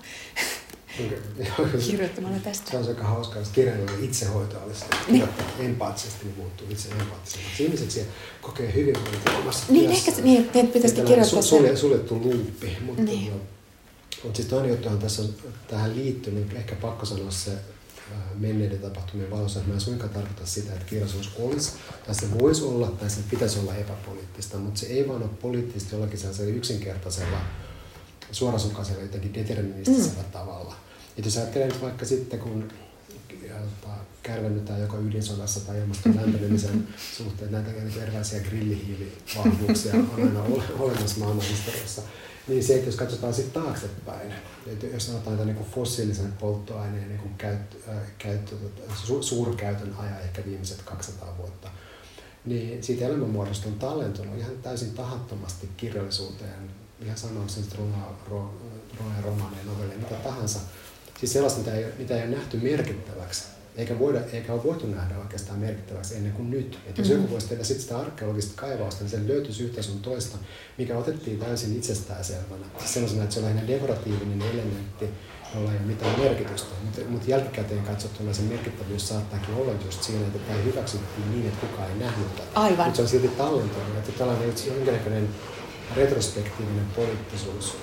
okay. kirjoittamalla tästä. Se on aika hauskaa, että kirjailijoiden itsehoito olisi niin. empaattisesti, niin muuttuu itse empaattisemmaksi. Ihmiset siellä kokee hyvinvointia omassa Niin, ehkä se, niin, teidän pitäisikin kirjoittaa sulje, suljettu luuppi, mutta, niin. mutta siis toinen juttu on tässä on tähän liittynyt, ehkä pakko sanoa se menneiden tapahtumien valossa, että mä en suinkaan tarkoita sitä, että kirjallisuus olisi, tai se voisi olla, tai se pitäisi olla epäpoliittista, mutta se ei vaan ole poliittista jollakin sellaisella yksinkertaisella, suorasukaisella, jotenkin deterministisellä mm. tavalla. Et jos ajattelee nyt vaikka sitten, kun kärvennytään joko ydinsodassa tai ilmaston lämpenemisen suhteen, näitä erilaisia grillihiilivahvuuksia on aina olemassa maailman historiassa, niin se, että jos katsotaan sitten taaksepäin, että jos sanotaan että niin fossiilisen polttoaineen niin käyttö, äh, käyttö, tota, su, suurkäytön ajan ehkä viimeiset 200 vuotta, niin siitä elämänmuodosta on tallentunut ihan täysin tahattomasti kirjallisuuteen, ihan sanon sen runoja, romaaneja, novelleja, mitä tahansa. Siis sellaista, mitä ei, mitä ei ole nähty merkittäväksi eikä, voida, eikä ole voitu nähdä oikeastaan merkittäväksi ennen kuin nyt. Että jos mm-hmm. joku voisi tehdä sitten sitä arkeologista kaivausta, niin sen löytyisi yhtä sun toista, mikä otettiin täysin itsestäänselvänä. Siis sellaisena, että se on lähinnä dekoratiivinen elementti, jolla ei ole mitään merkitystä. Mutta, mutta jälkikäteen katsottuna se merkittävyys saattaakin olla just siinä, että tämä hyväksyttiin niin, että kukaan ei nähnyt tätä. Aivan. Mutta se on silti tallentunut. Että tällainen jonkinlainen retrospektiivinen poliittisuus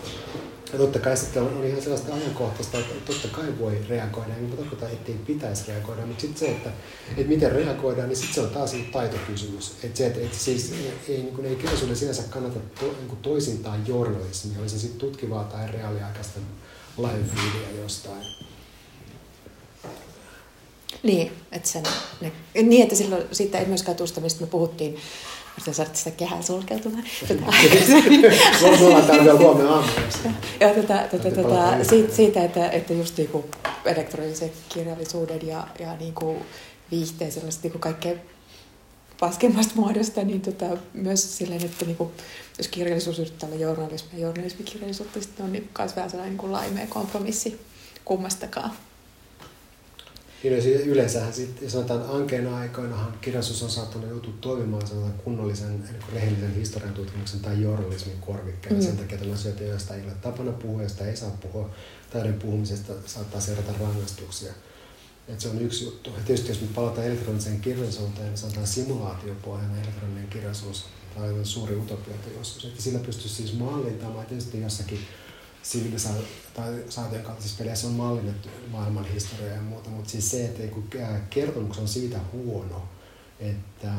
ja totta kai sitten on, on ihan sellaista ajankohtaista, että totta kai voi reagoida, ei tarkoita, ettei pitäisi reagoida, mutta sitten se, että, että miten reagoidaan, niin sitten se on taas taitokysymys. Että se, että, että siis ei, niin ei kirjallisuuden sinänsä kannata to, niin kuin toisintaan journalismia, oli se sitten tutkivaa tai reaaliaikaista live jostain. Niin, että, sen, ne, niin, että silloin siitä ei myöskään tuosta, mistä me puhuttiin, Sä saat sitä kehää sulkeutumaan. Ollaan täällä vielä huomenna aamulla. Ja tätä, tätä, tätä, siitä, siitä, että, että just niinku elektronisen kirjallisuuden ja, ja niinku viihteen sellaista niinku kaikkein paskemmasta muodosta, niin tota, myös silleen, että niinku, jos kirjallisuus yrittää olla journalismi ja journalismikirjallisuutta, sitten on niin myös vähän sellainen niin laimea kompromissi kummastakaan. Niin yleensähän sitten, sanotaan ankeina aikoinahan kirjallisuus on saattanut joutua toimimaan sanotaan kunnollisen, niin rehellisen historian tutkimuksen tai journalismin korvikkeella. Mm. Sen takia että asioita, joista ei ole tapana puhua, joista ei saa puhua, täyden puhumisesta saattaa seurata rangaistuksia. Et se on yksi juttu. Ja tietysti jos me palataan elektroniseen kirjallisuuteen, niin sanotaan simulaatiopohjainen elektroninen kirjallisuus, tai on suuri utopia joskus. Että sillä pystyisi siis mallintamaan tietysti jossakin sivilisaation kaltaisissa peleissä on mallinnettu maailman historiaa ja muuta, mutta siis se, että kertomus on siitä huono, että,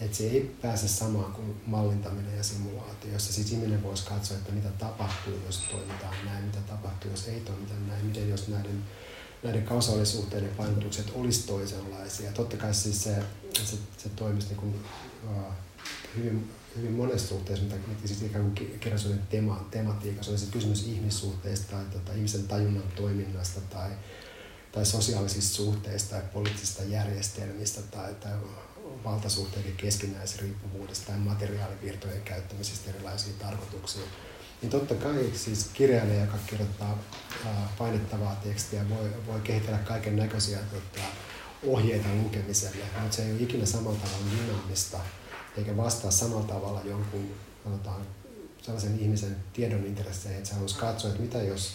että se ei pääse samaan kuin mallintaminen ja simulaatio, jossa siis ihminen voisi katsoa, että mitä tapahtuu, jos toimitaan näin, mitä tapahtuu, jos ei toimita näin, miten jos näiden, näiden kausaalisuhteiden painotukset olisi toisenlaisia. Totta kai siis se, se, se toimisi niin kuin, uh, hyvin hyvin monessa suhteessa, mitä, siis ikään kuin kirjallisuuden tema, tematiikassa, on se kysymys ihmissuhteista tai tota, ihmisen tajunnan toiminnasta tai, tai sosiaalisista suhteista tai poliittisista järjestelmistä tai, tai valtasuhteiden keskinäisriippuvuudesta tai materiaalivirtojen käyttämisestä erilaisiin tarkoituksiin. Niin totta kai siis kirjailija, joka kirjoittaa painettavaa tekstiä, voi, voi kehitellä kaiken näköisiä tota, ohjeita lukemiselle, mutta se ei ole ikinä samalla tavalla dynaamista eikä vastaa samalla tavalla jonkun sanotaan, sellaisen ihmisen tiedon intresseihin, että se haluaisi katsoa, että mitä jos,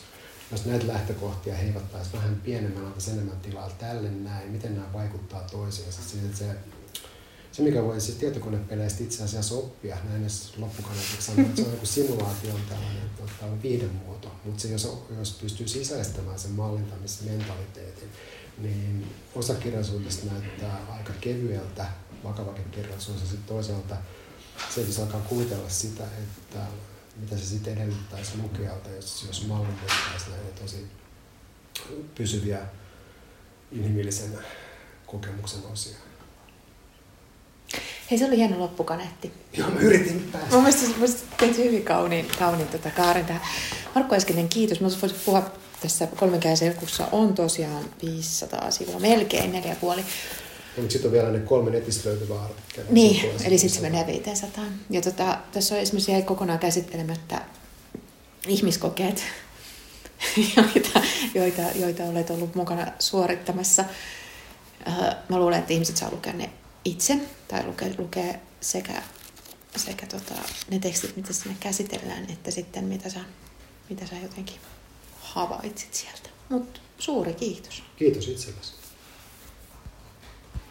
jos näitä lähtökohtia heivattaisiin vähän pienemmän, antaisi enemmän tilaa tälle näin, miten nämä vaikuttaa toisiinsa. Siis, että se, se, mikä voi siis tietokonepeleistä itse asiassa oppia, näin jos loppukaneetiksi sanoa, että se on joku simulaatio on tällainen tota, viihdemuoto, mutta se, jos, jos pystyy sisäistämään sen mallintamismentaliteetin, niin osa kirjallisuudesta näyttää aika kevyeltä vakavakin kirjallisuus ja sitten toisaalta se, että alkaa kuvitella sitä, että mitä se sitten edellyttäisi lukijalta, jos, jos mallitettaisiin näitä tosi pysyviä inhimillisen kokemuksen osia. Hei, se oli hieno loppukaneetti. Joo, mä yritin päästä. Mun mielestä, mielestä teit hyvin kauniin, kauniin tota kaaren tähän. Markku Eskinen, kiitos. Mä voisin puhua tässä kolmenkäisen on tosiaan 500 sivua, melkein neljä puoli. Ja mutta sitten on vielä ne kolme netistä löytyvää artikkelia. Niin, eli sitten se menee 500. Ja tota, tässä on esimerkiksi jäi kokonaan käsittelemättä ihmiskokeet, joita, joita, joita olet ollut mukana suorittamassa. Äh, mä luulen, että ihmiset saa lukea ne itse, tai lukea, lukea sekä, sekä tota, ne tekstit, mitä sinne käsitellään, että sitten mitä sä, mitä sä jotenkin havaitsit sieltä. Mutta suuri kiitos. Kiitos itsellesi.